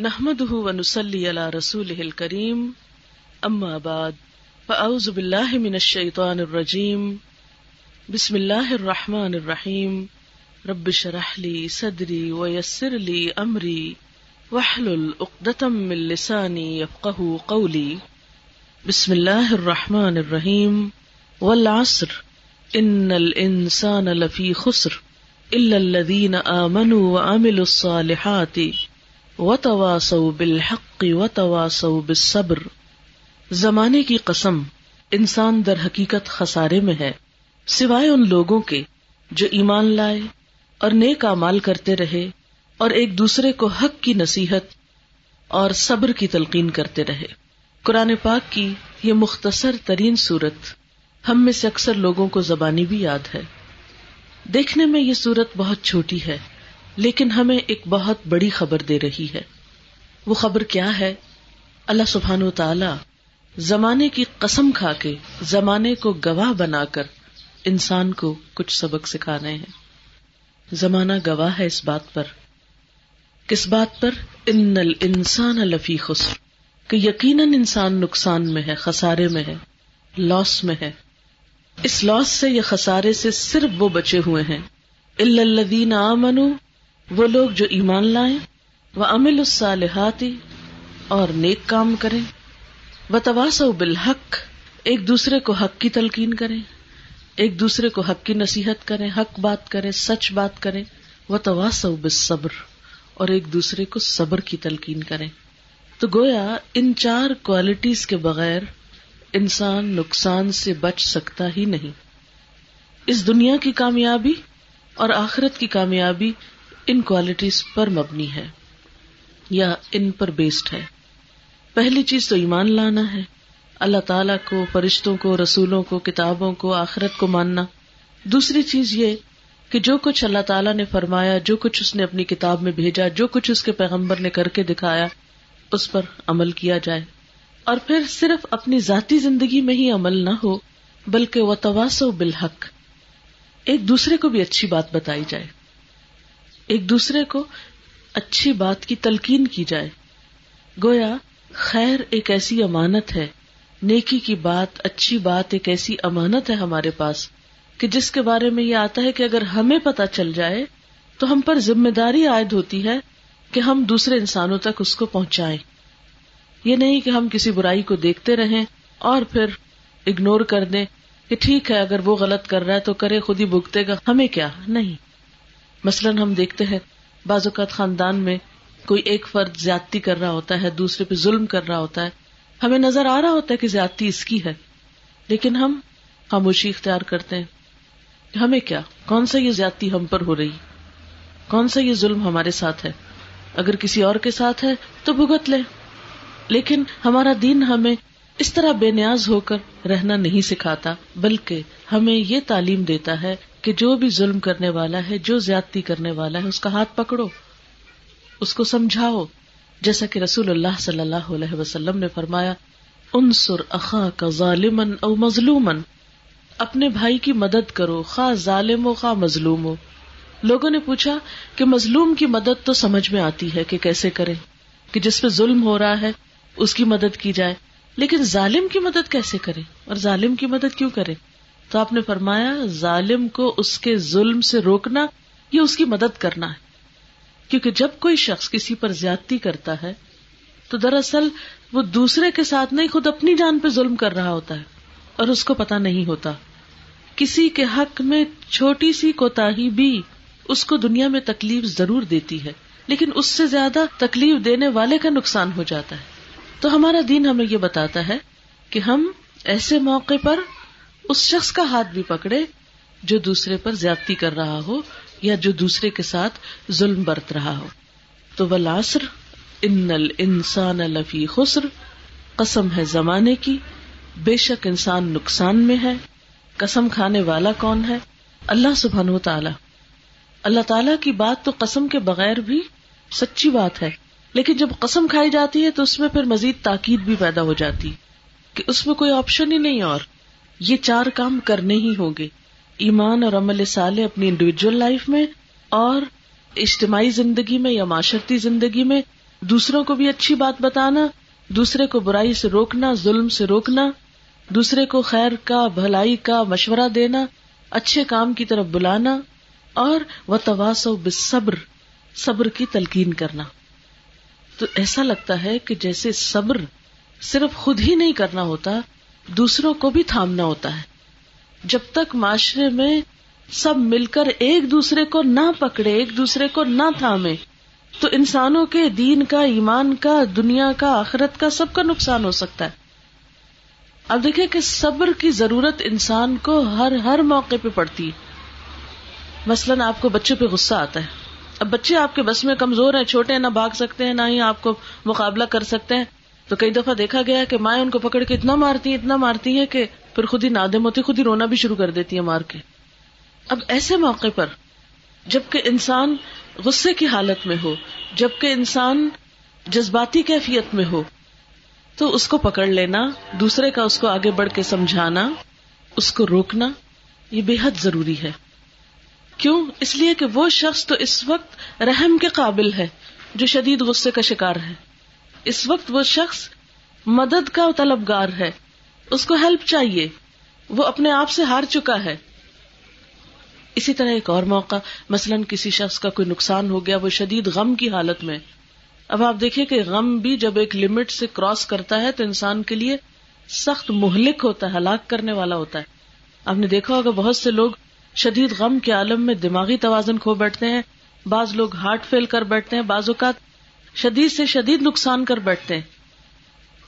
نحمده ونسلي على رسوله الكريم، أما بعد، فأعوذ بالله من الشيطان الرجيم، بسم الله الرحمن الرحيم، رب اشرح لي صدري ويسر لي أمري، واحلل عقدة من لساني يفقه قولي. بسم الله الرحمن الرحيم، والعصر، إن الإنسان لفي خسر، إلا الذين آمنوا وعملوا الصالحات. وتواصوا بالحق وتواصوا بالصبر۔ زمانے کی قسم، انسان در حقیقت خسارے میں ہے۔ سوائے ان لوگوں کے جو ایمان لائے اور نیک مال کرتے رہے اور ایک دوسرے کو حق کی نصیحت اور صبر کی تلقین کرتے رہے۔ قرآن پاک کی یہ مختصر ترین صورت ہم میں سے اکثر لوگوں کو زبانی بھی یاد ہے۔ دیکھنے میں یہ صورت بہت چھوٹی ہے۔ لیکن ہمیں ایک بہت بڑی خبر دے رہی ہے۔ وہ خبر کیا ہے؟ اللہ سبحان و تعالی زمانے کی قسم کھا کے زمانے کو گواہ بنا کر انسان کو کچھ سبق سکھا رہے ہیں۔ زمانہ گواہ ہے اس بات پر۔ کس بات پر؟ ان انسان لفی خسر۔ کہ یقیناً انسان نقصان میں ہے، خسارے میں ہے لاس میں ہے۔ اس لاس سے یا خسارے سے صرف وہ بچے ہوئے ہیں۔ الدین آمنو وہ لوگ جو ایمان لائیں وہ امل الصالحاتی اور نیک کام کریں و تواس بالحق، ایک دوسرے کو حق کی تلقین کریں، ایک دوسرے کو حق کی نصیحت کریں، حق بات کریں، سچ بات کریں وہ تواس بالصبر اور ایک دوسرے کو صبر کی تلقین کریں۔ تو گویا ان چار کوالٹیز کے بغیر انسان نقصان سے بچ سکتا ہی نہیں۔ اس دنیا کی کامیابی اور آخرت کی کامیابی ان کوالٹیز پر مبنی ہے یا ان پر بیسڈ ہے۔ پہلی چیز تو ایمان لانا ہے۔ اللہ تعالی کو، فرشتوں کو، رسولوں کو، کتابوں کو، آخرت کو ماننا۔ دوسری چیز یہ کہ جو کچھ اللہ تعالیٰ نے فرمایا، جو کچھ اس نے اپنی کتاب میں بھیجا، جو کچھ اس کے پیغمبر نے کر کے دکھایا، اس پر عمل کیا جائے۔ اور پھر صرف اپنی ذاتی زندگی میں ہی عمل نہ ہو، بلکہ وہ تواس و بالحق۔ ایک دوسرے کو بھی اچھی بات بتائی جائے۔ ایک دوسرے کو اچھی بات کی تلقین کی جائے۔ گویا، خیر ایک ایسی امانت ہے، نیکی کی بات، اچھی بات ایک ایسی امانت ہے ہمارے پاس، کہ جس کے بارے میں یہ آتا ہے کہ اگر ہمیں پتا چل جائے، تو ہم پر ذمہ داری عائد ہوتی ہے کہ ہم دوسرے انسانوں تک اس کو پہنچائیں۔ یہ نہیں کہ ہم کسی برائی کو دیکھتے رہیں اور پھر اگنور کر دیں کہ ٹھیک ہے، اگر وہ غلط کر رہا ہے تو کرے خود ہی بھگتے گا، ہمیں کیا؟ نہیں۔ مثلاً ہم دیکھتے ہیں، بعض اوقات خاندان میں کوئی ایک فرد زیادتی کر رہا ہوتا ہے، دوسرے پہ ظلم کر رہا ہوتا ہے۔ ہمیں نظر آ رہا ہوتا ہے کہ زیادتی اس کی ہے۔ لیکن ہم خاموشی اختیار کرتے ہیں۔ ہمیں کیا؟ کون سا یہ زیادتی ہم پر ہو رہی؟ کون سا یہ ظلم ہمارے ساتھ ہے؟ اگر کسی اور کے ساتھ ہے تو بھگت لے لیکن ہمارا دین ہمیں اس طرح بے نیاز ہو کر رہنا نہیں سکھاتا، بلکہ ہمیں یہ تعلیم دیتا ہے کہ جو بھی ظلم کرنے والا ہے، جو زیادتی کرنے والا ہے، اس کا ہاتھ پکڑو، اس کو سمجھاؤ۔ جیسا کہ رسول اللہ صلی اللہ علیہ وسلم نے فرمایا، انصر اخا کا ظالمن او مظلومن اپنے بھائی کی مدد کرو، خواہ ظالم ہو، خواہ مظلوم ہو۔ لوگوں نے پوچھا کہ مظلوم کی مدد تو سمجھ میں آتی ہے کہ کیسے کرے کہ جس پہ ظلم ہو رہا ہے، اس کی مدد کی جائے۔ لیکن ظالم کی مدد کیسے کرے اور ظالم کی مدد کیوں کرے تو آپ نے فرمایا، ظالم کو اس کے ظلم سے روکنا یا اس کی مدد کرنا ہے۔ کیونکہ جب کوئی شخص کسی پر زیادتی کرتا ہے، تو دراصل وہ دوسرے کے ساتھ نہیں، خود اپنی جان پہ ظلم کر رہا ہوتا ہے۔ اور اس کو پتا نہیں ہوتا۔ کسی کے حق میں چھوٹی سی کوتا بھی اس کو دنیا میں تکلیف ضرور دیتی ہے۔ لیکن اس سے زیادہ تکلیف دینے والے کا نقصان ہو جاتا ہے۔ تو ہمارا دین ہمیں یہ بتاتا ہے کہ ہم ایسے موقع پر اس شخص کا ہاتھ بھی پکڑے جو دوسرے پر زیادتی کر رہا ہو یا جو دوسرے کے ساتھ ظلم برت رہا ہو۔ تو ولاسر ان انسان لفی خسر، قسم ہے زمانے کی، بے شک انسان نقصان میں ہے۔ قسم کھانے والا کون ہے؟ اللہ سبحان و تعالی۔ اللہ تعالی کی بات تو قسم کے بغیر بھی سچی بات ہے۔ لیکن جب قسم کھائی جاتی ہے تو اس میں پھر مزید تاکید بھی پیدا ہو جاتی کہ اس میں کوئی آپشن ہی نہیں اور۔ یہ چار کام کرنے ہی ہوں گے۔ ایمان اور عمل سالے اپنی انڈیویجل لائف میں اور اجتماعی زندگی میں یا معاشرتی زندگی میں۔ دوسروں کو بھی اچھی بات بتانا، دوسرے کو برائی سے روکنا، ظلم سے روکنا، دوسرے کو خیر کا، بھلائی کا مشورہ دینا، اچھے کام کی طرف بلانا اور وہ تواس و بصبر صبر کی تلقین کرنا۔ تو ایسا لگتا ہے کہ جیسے صبر صرف خود ہی نہیں کرنا ہوتا دوسروں کو بھی تھامنا ہوتا ہے۔ جب تک معاشرے میں سب مل کر ایک دوسرے کو نہ پکڑے، ایک دوسرے کو نہ تھامے، تو انسانوں کے دین کا، ایمان کا، دنیا کا، آخرت کا سب کا نقصان ہو سکتا ہے۔ اب دیکھیں کہ صبر کی ضرورت انسان کو ہر ہر موقع پہ پڑتی ہے۔ مثلاً آپ کو بچے پہ غصہ آتا ہے۔ اب بچے آپ کے بس میں کمزور ہیں، چھوٹے ہیں، نہ بھاگ سکتے ہیں، نہ ہی آپ کو مقابلہ کر سکتے ہیں۔ تو کئی دفعہ دیکھا گیا کہ مائیں ان کو پکڑ کے اتنا مارتی ہیں، اتنا مارتی ہیں کہ پھر خود ہی نادم ہوتی، خود ہی رونا بھی شروع کر دیتی ہے مار کے۔ اب ایسے موقع پر جبکہ انسان غصے کی حالت میں ہو، جبکہ انسان جذباتی کیفیت میں ہو، تو اس کو پکڑ لینا، دوسرے کا اس کو آگے بڑھ کے سمجھانا، اس کو روکنا، یہ بے حد ضروری ہے۔ کیوں؟ اس لیے کہ وہ شخص تو اس وقت رحم کے قابل ہے، جو شدید غصے کا شکار ہے۔ اس وقت وہ شخص مدد کا طلبگار ہے۔ اس کو ہیلپ چاہیے۔ وہ اپنے آپ سے ہار چکا ہے۔ اسی طرح ایک اور موقع، مثلاً کسی شخص کا کوئی نقصان ہو گیا، وہ شدید غم کی حالت میں۔ اب آپ دیکھیں کہ غم بھی جب ایک لمٹ سے کراس کرتا ہے تو انسان کے لیے سخت مہلک ہوتا ہے، ہلاک کرنے والا ہوتا ہے۔ آپ نے دیکھا ہوگا بہت سے لوگ شدید غم کے عالم میں دماغی توازن کھو بیٹھتے ہیں۔ بعض لوگ ہارٹ فیل کر بیٹھتے ہیں، بعض اوقات شدید سے شدید نقصان کر بیٹھتے ہیں۔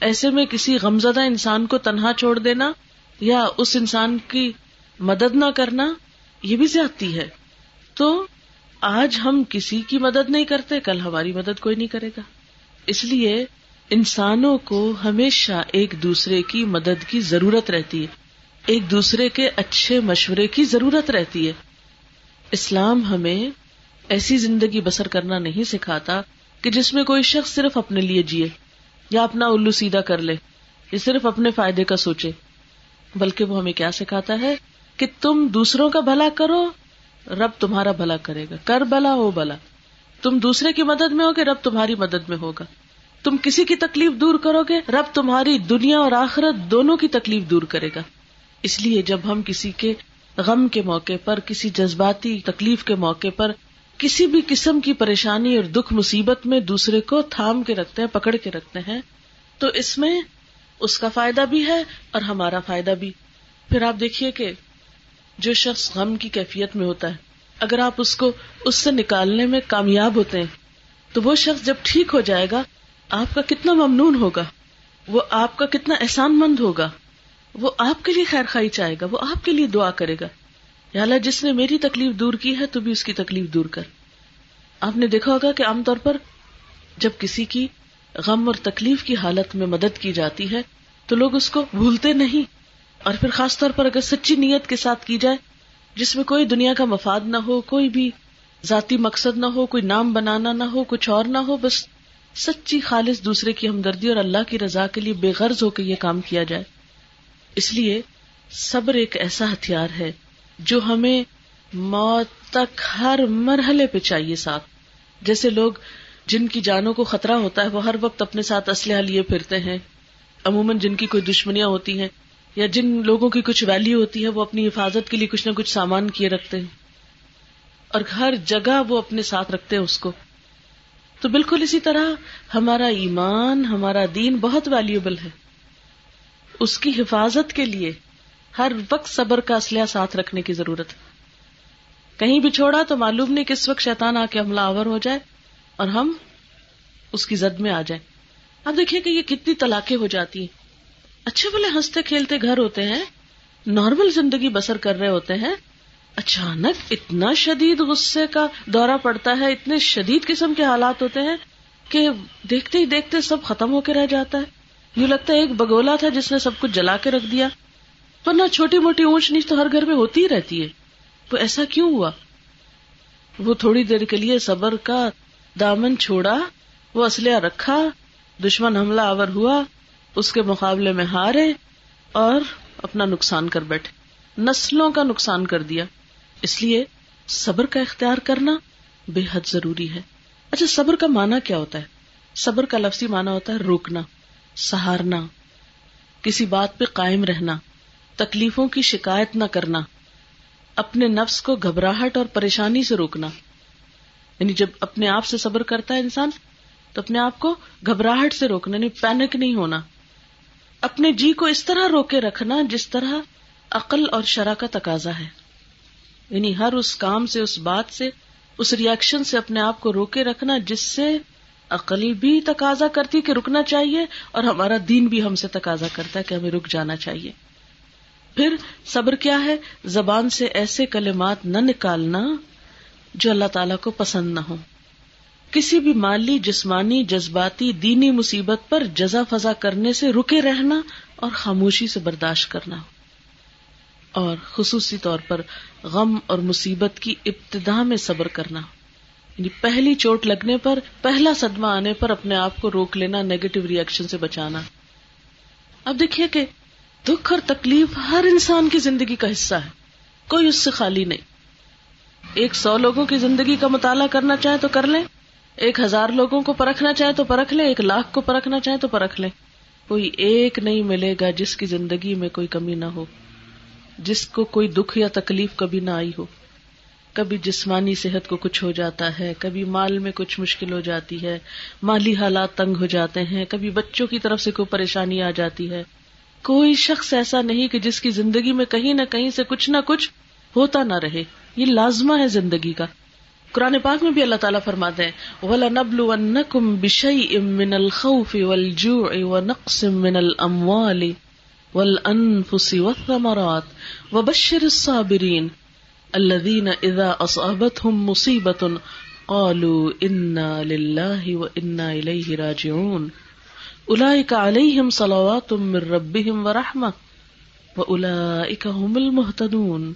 ایسے میں کسی غمزدہ انسان کو تنہا چھوڑ دینا یا اس انسان کی مدد نہ کرنا یہ بھی زیادتی ہے۔ تو آج ہم کسی کی مدد نہیں کرتے، کل ہماری مدد کوئی نہیں کرے گا۔ اس لیے انسانوں کو ہمیشہ ایک دوسرے کی مدد کی ضرورت رہتی ہے۔ ایک دوسرے کے اچھے مشورے کی ضرورت رہتی ہے۔ اسلام ہمیں ایسی زندگی بسر کرنا نہیں سکھاتا کہ جس میں کوئی شخص صرف اپنے لیے جیے یا اپنا الو سیدھا کر لے یا صرف اپنے فائدے کا سوچے۔ بلکہ وہ ہمیں کیا سکھاتا ہے؟ کہ تم دوسروں کا بھلا کرو، رب تمہارا بھلا کرے گا۔ کر بلا ہو بلا تم دوسرے کی مدد میں ہوگے رب تمہاری مدد میں ہوگا۔ تم کسی کی تکلیف دور کرو گے، رب تمہاری دنیا اور آخرت دونوں کی تکلیف دور کرے گا۔ اس لیے جب ہم کسی کے غم کے موقع پر، کسی جذباتی تکلیف کے موقع پر کسی بھی قسم کی پریشانی اور دکھ مصیبت میں دوسرے کو تھام کے رکھتے ہیں، پکڑ کے رکھتے ہیں، تو اس میں اس کا فائدہ بھی ہے اور ہمارا فائدہ بھی۔ پھر آپ دیکھیے کہ جو شخص غم کی کیفیت میں ہوتا ہے، اگر آپ اس کو اس سے نکالنے میں کامیاب ہوتے ہیں، تو وہ شخص جب ٹھیک ہو جائے گا، آپ کا کتنا ممنون ہوگا، وہ آپ کا کتنا احسان مند ہوگا، وہ آپ کے لیے خیر خائی چاہے گا، وہ آپ کے لیے دعا کرے گا۔ یا اللہ، جس نے میری تکلیف دور کی ہے، تو بھی اس کی تکلیف دور کر۔ آپ نے دیکھا ہوگا کہ عام طور پر جب کسی کی غم اور تکلیف کی حالت میں مدد کی جاتی ہے، تو لوگ اس کو بھولتے نہیں۔ اور پھر خاص طور پر اگر سچی نیت کے ساتھ کی جائے، جس میں کوئی دنیا کا مفاد نہ ہو، کوئی بھی ذاتی مقصد نہ ہو، کوئی نام بنانا نہ ہو، کچھ اور نہ ہو، بس سچی خالص دوسرے کی ہمدردی اور اللہ کی رضا کے لیے بے غرض ہو کے یہ کام کیا جائے۔ اس لیے صبر ایک ایسا ہتھیار ہے جو ہمیں موت تک ہر مرحلے پہ چاہیے ساتھ۔ جیسے لوگ جن کی جانوں کو خطرہ ہوتا ہے، وہ ہر وقت اپنے ساتھ اسلحہ لیے پھرتے ہیں۔ عموماً جن کی کوئی دشمنیاں ہوتی ہیں یا جن لوگوں کی کچھ ویلو ہوتی ہے، وہ اپنی حفاظت کے لیے کچھ نہ کچھ سامان کیے رکھتے ہیں۔ اور ہر جگہ وہ اپنے ساتھ رکھتے ہیں اس کو۔ تو بالکل اسی طرح ہمارا ایمان، ہمارا دین بہت ویلیوبل ہے۔ اس کی حفاظت کے لیے ہر وقت صبر کا اسلحہ ساتھ رکھنے کی ضرورت ہے۔ کہیں بھی چھوڑا تو معلوم نہیں کس وقت شیطان آ کے حملہ آور ہو جائے اور ہم اس کی زد میں آ جائیں۔ اب دیکھیے کہ یہ کتنی طلاقیں ہو جاتی ہیں۔ اچھے بولے ہنستے کھیلتے گھر ہوتے ہیں، نارمل زندگی بسر کر رہے ہوتے ہیں۔ اچانک اتنا شدید غصے کا دورہ پڑتا ہے، اتنے شدید قسم کے حالات ہوتے ہیں کہ دیکھتے ہی دیکھتے سب ختم ہو کے رہ جاتا ہے۔ یوں لگتا ہے ایک بگولا تھا جس نے سب کچھ جلا کے رکھ دیا۔ ورنہ چھوٹی موٹی اونچ نیچ تو ہر گھر میں ہوتی ہی رہتی ہے۔ وہ ایسا کیوں ہوا؟ وہ تھوڑی دیر کے لیے صبر کا دامن چھوڑا، وہ اسلحہ رکھا، دشمن حملہ آور ہوا، اس کے مقابلے میں ہارے اور اپنا نقصان کر بیٹھے۔ نسلوں کا نقصان کر دیا۔ اس لیے صبر کا اختیار کرنا بے حد ضروری ہے۔ اچھا صبر کا معنی کیا ہوتا ہے؟ صبر کا لفظی مانا ہوتا ہے روکنا سہارنا، کسی بات پہ قائم رہنا۔ تکلیفوں کی شکایت نہ کرنا، اپنے نفس کو گھبراہٹ اور پریشانی سے روکنا۔ یعنی جب اپنے آپ سے صبر کرتا ہے انسان، تو اپنے آپ کو گھبراہٹ سے روکنا یعنی پینک نہیں ہونا۔ اپنے جی کو اس طرح روکے رکھنا جس طرح عقل اور شرح کا تقاضا ہے۔ یعنی ہر اس کام سے، اس بات سے، اس ریئیکشن سے اپنے آپ کو روکے رکھنا جس سے عقل بھی تقاضا کرتی کہ رکنا چاہیے اور ہمارا دین بھی ہم سے تقاضا کرتا ہے کہ ہمیں رک جانا چاہیے۔ پھر صبر کیا ہے؟ زبان سے ایسے کلمات نہ نکالنا جو اللہ تعالی کو پسند نہ ہو کسی بھی مالی، جسمانی، جذباتی، دینی مصیبت پر جزا فضا کرنے سے رکے رہنا اور خاموشی سے برداشت کرنا۔ اور خصوصی طور پر غم اور مصیبت کی ابتدا میں صبر کرنا۔ یعنی پہلی چوٹ لگنے پر، پہلا صدمہ آنے پر اپنے آپ کو روک لینا نیگیٹو ریئیکشن سے بچانا۔ اب دیکھیے کہ دکھ اور تکلیف ہر انسان کی زندگی کا حصہ ہے۔ کوئی اس سے خالی نہیں۔ ایک سو لوگوں کی زندگی کا مطالعہ کرنا چاہے تو کر لیں۔ ایک ہزار لوگوں کو پرکھنا چاہے تو پرکھ لیں۔ ایک لاکھ کو پرکھنا چاہے تو پرکھ لیں۔ کوئی ایک نہیں ملے گا جس کی زندگی میں کوئی کمی نہ ہو۔ جس کو کوئی دکھ یا تکلیف کبھی نہ آئی ہو۔ کبھی جسمانی صحت کو کچھ ہو جاتا ہے۔ کبھی مال میں کچھ مشکل ہو جاتی ہے۔ مالی حالات تنگ ہو جاتے ہیں۔ کبھی بچوں کی طرف سے کوئی پریشانی آ جاتی ہے۔ کوئی شخص ایسا نہیں کہ جس کی زندگی میں کہیں نہ کہیں سے کچھ نہ کچھ ہوتا نہ رہے۔ یہ لازمہ ہے زندگی کا۔ قرآن پاک میں بھی اللہ تعالیٰ فرماتے ہیں، وَلَنَبْلُوَنَّكُمْ بِشَيْءٍ مِّنَ الْخَوْفِ وَالْجُوعِ وَنَقْصٍ مِّنَ الْأَمْوَالِ وَالْأَنفُسِ وَالثَّمَرَاتِ وَبَشِّرِ الصَّابِرِينَ الَّذِينَ إِذَا أَصْعَبَتْهُمْ مُصِيبَةٌ قَالُوا إِنَّا لِلَّهِ وَإِنَّا إِلَيْهِ رَاجِعُونَ أُولَئِكَ عَلَيْهِمْ صَلَوَاتٌ مِّن رَّبِّهِمْ وَرَحْمَةٌ وَأُولَئِكَ هُمُ الْمُهْتَدُونَ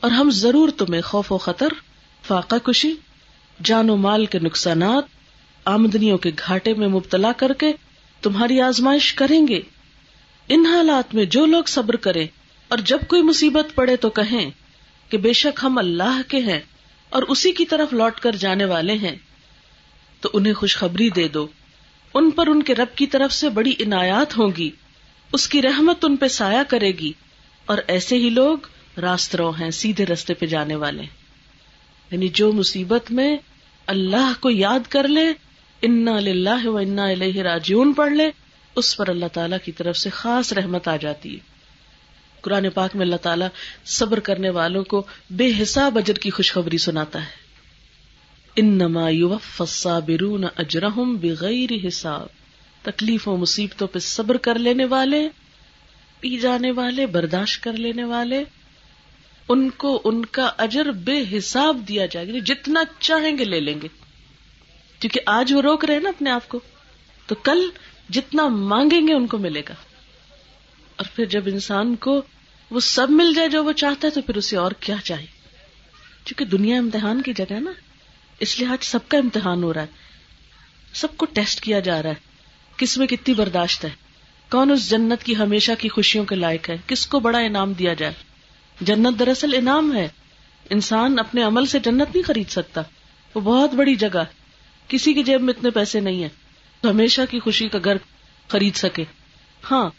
اور ہم ضرور تمہیں خوف و خطر، فاقہ کشی، جان و مال کے نقصانات، آمدنیوں کے گھاٹے میں مبتلا کر کے تمہاری آزمائش کریں گے۔ ان حالات میں جو لوگ صبر کریں اور جب کوئی مصیبت پڑے تو کہیں کہ بے شک ہم اللہ کے ہیں اور اسی کی طرف لوٹ کر جانے والے ہیں، تو انہیں خوشخبری دے دو۔ ان پر ان کے رب کی طرف سے بڑی عنایات ہوں گی۔ اس کی رحمت ان پہ سایہ کرے گی۔ اور ایسے ہی لوگ راست رو ہیں، سیدھے رستے پہ جانے والے۔ یعنی جو مصیبت میں اللہ کو یاد کر لے، انا للہ و انا الہ راجیون پڑھ لے، اس پر اللہ تعالیٰ کی طرف سے خاص رحمت آ جاتی ہے۔ قرآن پاک میں اللہ تعالیٰ صبر کرنے والوں کو بے حساب اجر کی خوشخبری سناتا ہے۔ انما یوفى الصابرون اجرهم بغیر حساب۔ تکلیفوں مصیبتوں پہ صبر کر لینے والے، پی جانے والے، برداشت کر لینے والے، ان کو ان کا اجر بے حساب دیا جائے گا، جتنا چاہیں گے لے لیں گے۔ کیونکہ آج وہ روک رہے نا اپنے آپ کو، تو کل جتنا مانگیں گے ان کو ملے گا۔ اور پھر جب انسان کو وہ سب مل جائے جو وہ چاہتا ہے، تو پھر اسے اور کیا چاہیے؟ کیونکہ دنیا امتحان کی جگہ ہے نا۔ اس لیے آج سب کا امتحان ہو رہا ہے۔ سب کو ٹیسٹ کیا جا رہا ہے۔ کس میں کتنی برداشت ہے؟ کون اس جنت کی ہمیشہ کی خوشیوں کے لائق ہے؟ کس کو بڑا انعام دیا جائے؟ جنت دراصل انعام ہے۔ انسان اپنے عمل سے جنت نہیں خرید سکتا۔ وہ بہت بڑی جگہ کسی کی جیب میں اتنے پیسے نہیں ہیں۔ تو ہمیشہ کی خوشی کا گھر خرید سکے۔ ہاں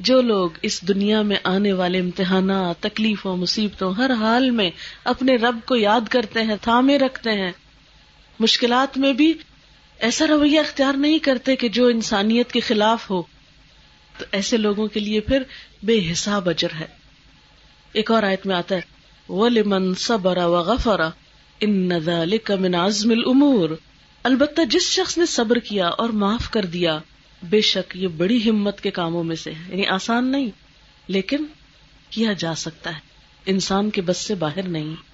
جو لوگ اس دنیا میں آنے والے امتحانات، تکلیفوں، مصیبتوں، ہر حال میں اپنے رب کو یاد کرتے ہیں، تھامے رکھتے ہیں مشکلات میں بھی ایسا رویہ اختیار نہیں کرتے کہ جو انسانیت کے خلاف ہو۔ تو ایسے لوگوں کے لیے پھر بے حساب اجر ہے۔ ایک اور آیت میں آتا ہے، وَلِمَن صَبَرَ وَغَفَرَ إِنَّ ذَلِكَ مِنْ عَزْمِ الْأُمُورِ۔ البتہ جس شخص نے صبر کیا اور معاف کر دیا، بے شک یہ بڑی ہمت کے کاموں میں سے ہے۔ یعنی آسان نہیں، لیکن کیا جا سکتا ہے۔ انسان کے بس سے باہر نہیں۔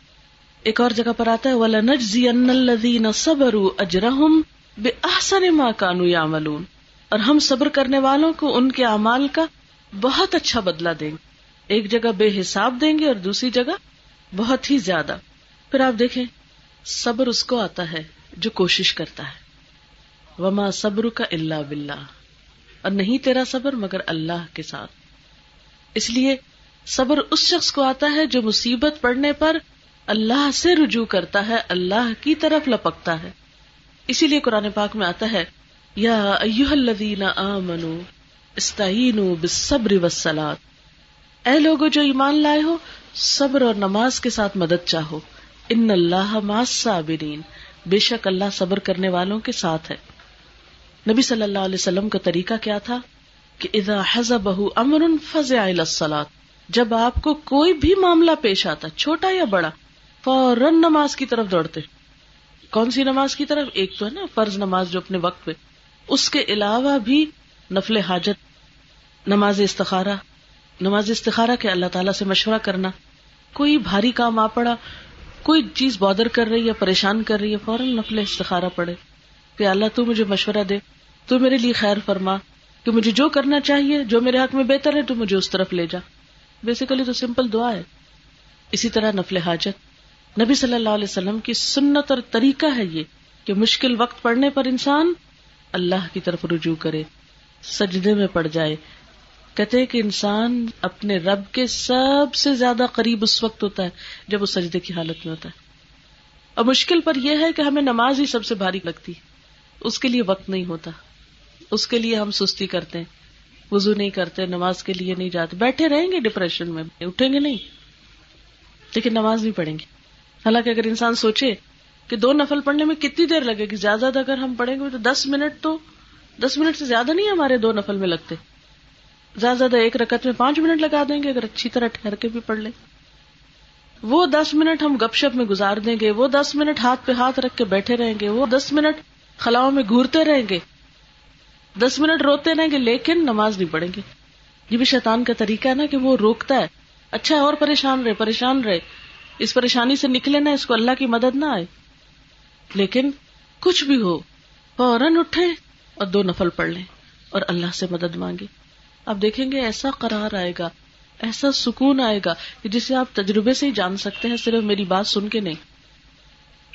ایک اور جگہ پر آتا ہے، وَلَنَجْزِيَنَّ الَّذِينَ صَبَرُوا أَجْرَهُمْ بِأَحْسَنِ مَا كَانُوا يَعْمَلُونَ۔ اور ہم صبر کرنے والوں کو ان کے اعمال کا بہت اچھا بدلہ دیں گے۔ ایک جگہ بے حساب دیں گے اور دوسری جگہ بہت ہی زیادہ۔ پھر آپ دیکھیں، صبر اس کو آتا ہے جو کوشش کرتا ہے۔ وما صبر کا اللہ بلّہ اور نہیں تیرا صبر مگر اللہ کے ساتھ۔ اس لیے صبر اس شخص کو آتا ہے جو مصیبت پڑنے پر اللہ سے رجوع کرتا ہے، اللہ کی طرف لپکتا ہے۔ اسی لیے قرآن پاک میں آتا ہے، یا ایوہ الذین آمنوا استعینوا بالصبر والصلاة۔ اے لوگو جو ایمان لائے ہو، صبر اور نماز کے ساتھ مدد چاہو۔ ان اللہ مع الصابرین۔ بے شک اللہ صبر کرنے والوں کے ساتھ ہے۔ نبی صلی اللہ علیہ وسلم کا طریقہ کیا تھا؟ کہ اذا حزبہ امر فزع الى الصلاة۔ جب آپ کو کوئی بھی معاملہ پیش آتا، چھوٹا یا بڑا فوراً نماز کی طرف دوڑتے۔ کون سی نماز کی طرف؟ ایک تو ہے نا فرض نماز جو اپنے وقت پہ۔ اس کے علاوہ بھی نفل حاجت، نماز استخارہ نماز استخارہ کے اللہ تعالیٰ سے مشورہ کرنا۔ کوئی بھاری کام آ پڑا، کوئی چیز بادر کر رہی ہے، پریشان کر رہی ہے، فوراً نفل استخارہ پڑے کہ اللہ تو مجھے مشورہ دے، تو میرے لیے خیر فرما۔ کہ مجھے جو کرنا چاہیے، جو میرے حق میں بہتر ہے، تو مجھے اس طرف لے جا۔ بیسیکلی تو سمپل دعا ہے۔ اسی طرح نفل حاجت۔ نبی صلی اللہ علیہ وسلم کی سنت اور طریقہ ہے یہ کہ مشکل وقت پڑنے پر انسان اللہ کی طرف رجوع کرے، سجدے میں پڑ جائے۔ کہتے کہ انسان اپنے رب کے سب سے زیادہ قریب اس وقت ہوتا ہے جب وہ سجدے کی حالت میں ہوتا ہے۔ اور مشکل پر یہ ہے کہ ہمیں نماز ہی سب سے بھاری لگتی اس کے لیے وقت نہیں ہوتا۔ اس کے لیے ہم سستی کرتے ہیں۔ وزو نہیں کرتے، نماز کے لیے نہیں جاتے۔ بیٹھے رہیں گے ڈپریشن میں، اٹھیں گے نہیں۔ لیکن نماز نہیں پڑھیں گے۔ حالانکہ اگر انسان سوچے کہ دو نفل پڑھنے میں کتنی دیر لگے گی، زیادہ اگر ہم پڑھیں گے تو دس منٹ تو، دس منٹ سے زیادہ نہیں ہمارے دو نفل میں لگتے۔ زیادہ زیادہ ایک رکعت میں پانچ منٹ لگا دیں گے، اگر اچھی طرح ٹھہر کے بھی پڑھ لیں۔ وہ دس منٹ ہم گپ شپ میں گزار دیں گے، وہ دس منٹ ہاتھ پہ ہاتھ رکھ کے بیٹھے رہیں گے، وہ دس منٹ خلاؤں میں گورتے رہیں گے۔ دس منٹ روتے رہیں گے، لیکن نماز نہیں پڑھیں گے۔ یہ بھی شیطان کا طریقہ ہے نا کہ وہ روکتا ہے۔ اچھا اور پریشان رہے پریشان رہے۔ اس پریشانی سے نکلے نا اس کو اللہ کی مدد نہ آئے۔ لیکن کچھ بھی ہو، فوراً اٹھے اور دو نفل پڑھ لیں اور اللہ سے مدد مانگے۔ آپ دیکھیں گے ایسا قرار آئے گا، ایسا سکون آئے گا کہ جسے آپ تجربے سے ہی جان سکتے ہیں، صرف میری بات سن کے نہیں۔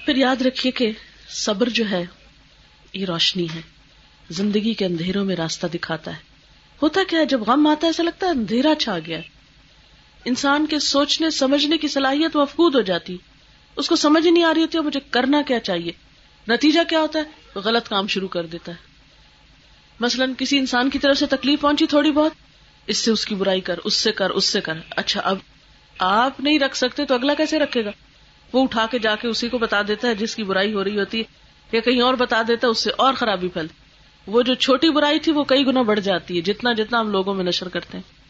پھر یاد رکھیے کہ صبر جو ہے، یہ روشنی ہے۔ زندگی کے اندھیروں میں راستہ دکھاتا ہے۔ ہوتا کیا ہے، جب غم آتا ہے، ایسا لگتا ہے اندھیرا چھا گیا انسان کے سوچنے، سمجھنے کی صلاحیت مفقود ہو جاتی۔ اس کو سمجھ نہیں آ رہی ہوتی مجھے کرنا کیا چاہیے؟ نتیجہ کیا ہوتا ہے؟ غلط کام شروع کر دیتا ہے۔ مثلاً کسی انسان کی طرف سے تکلیف پہنچی تھوڑی بہت، اس سے اس کی برائی کر، اس سے کر، اس سے کر۔ اچھا اب آپ نہیں رکھ سکتے تو اگلا کیسے رکھے گا؟ وہ اٹھا کے جا کے اسی کو بتا دیتا ہے جس کی برائی ہو رہی ہوتی ہے یا کہیں اور بتا دیتا ہے، اس سے اور خرابی پھیل۔ وہ جو چھوٹی برائی تھی، وہ کئی گنا بڑھ جاتی ہے، جتنا جتنا ہم لوگوں میں نشر کرتے ہیں۔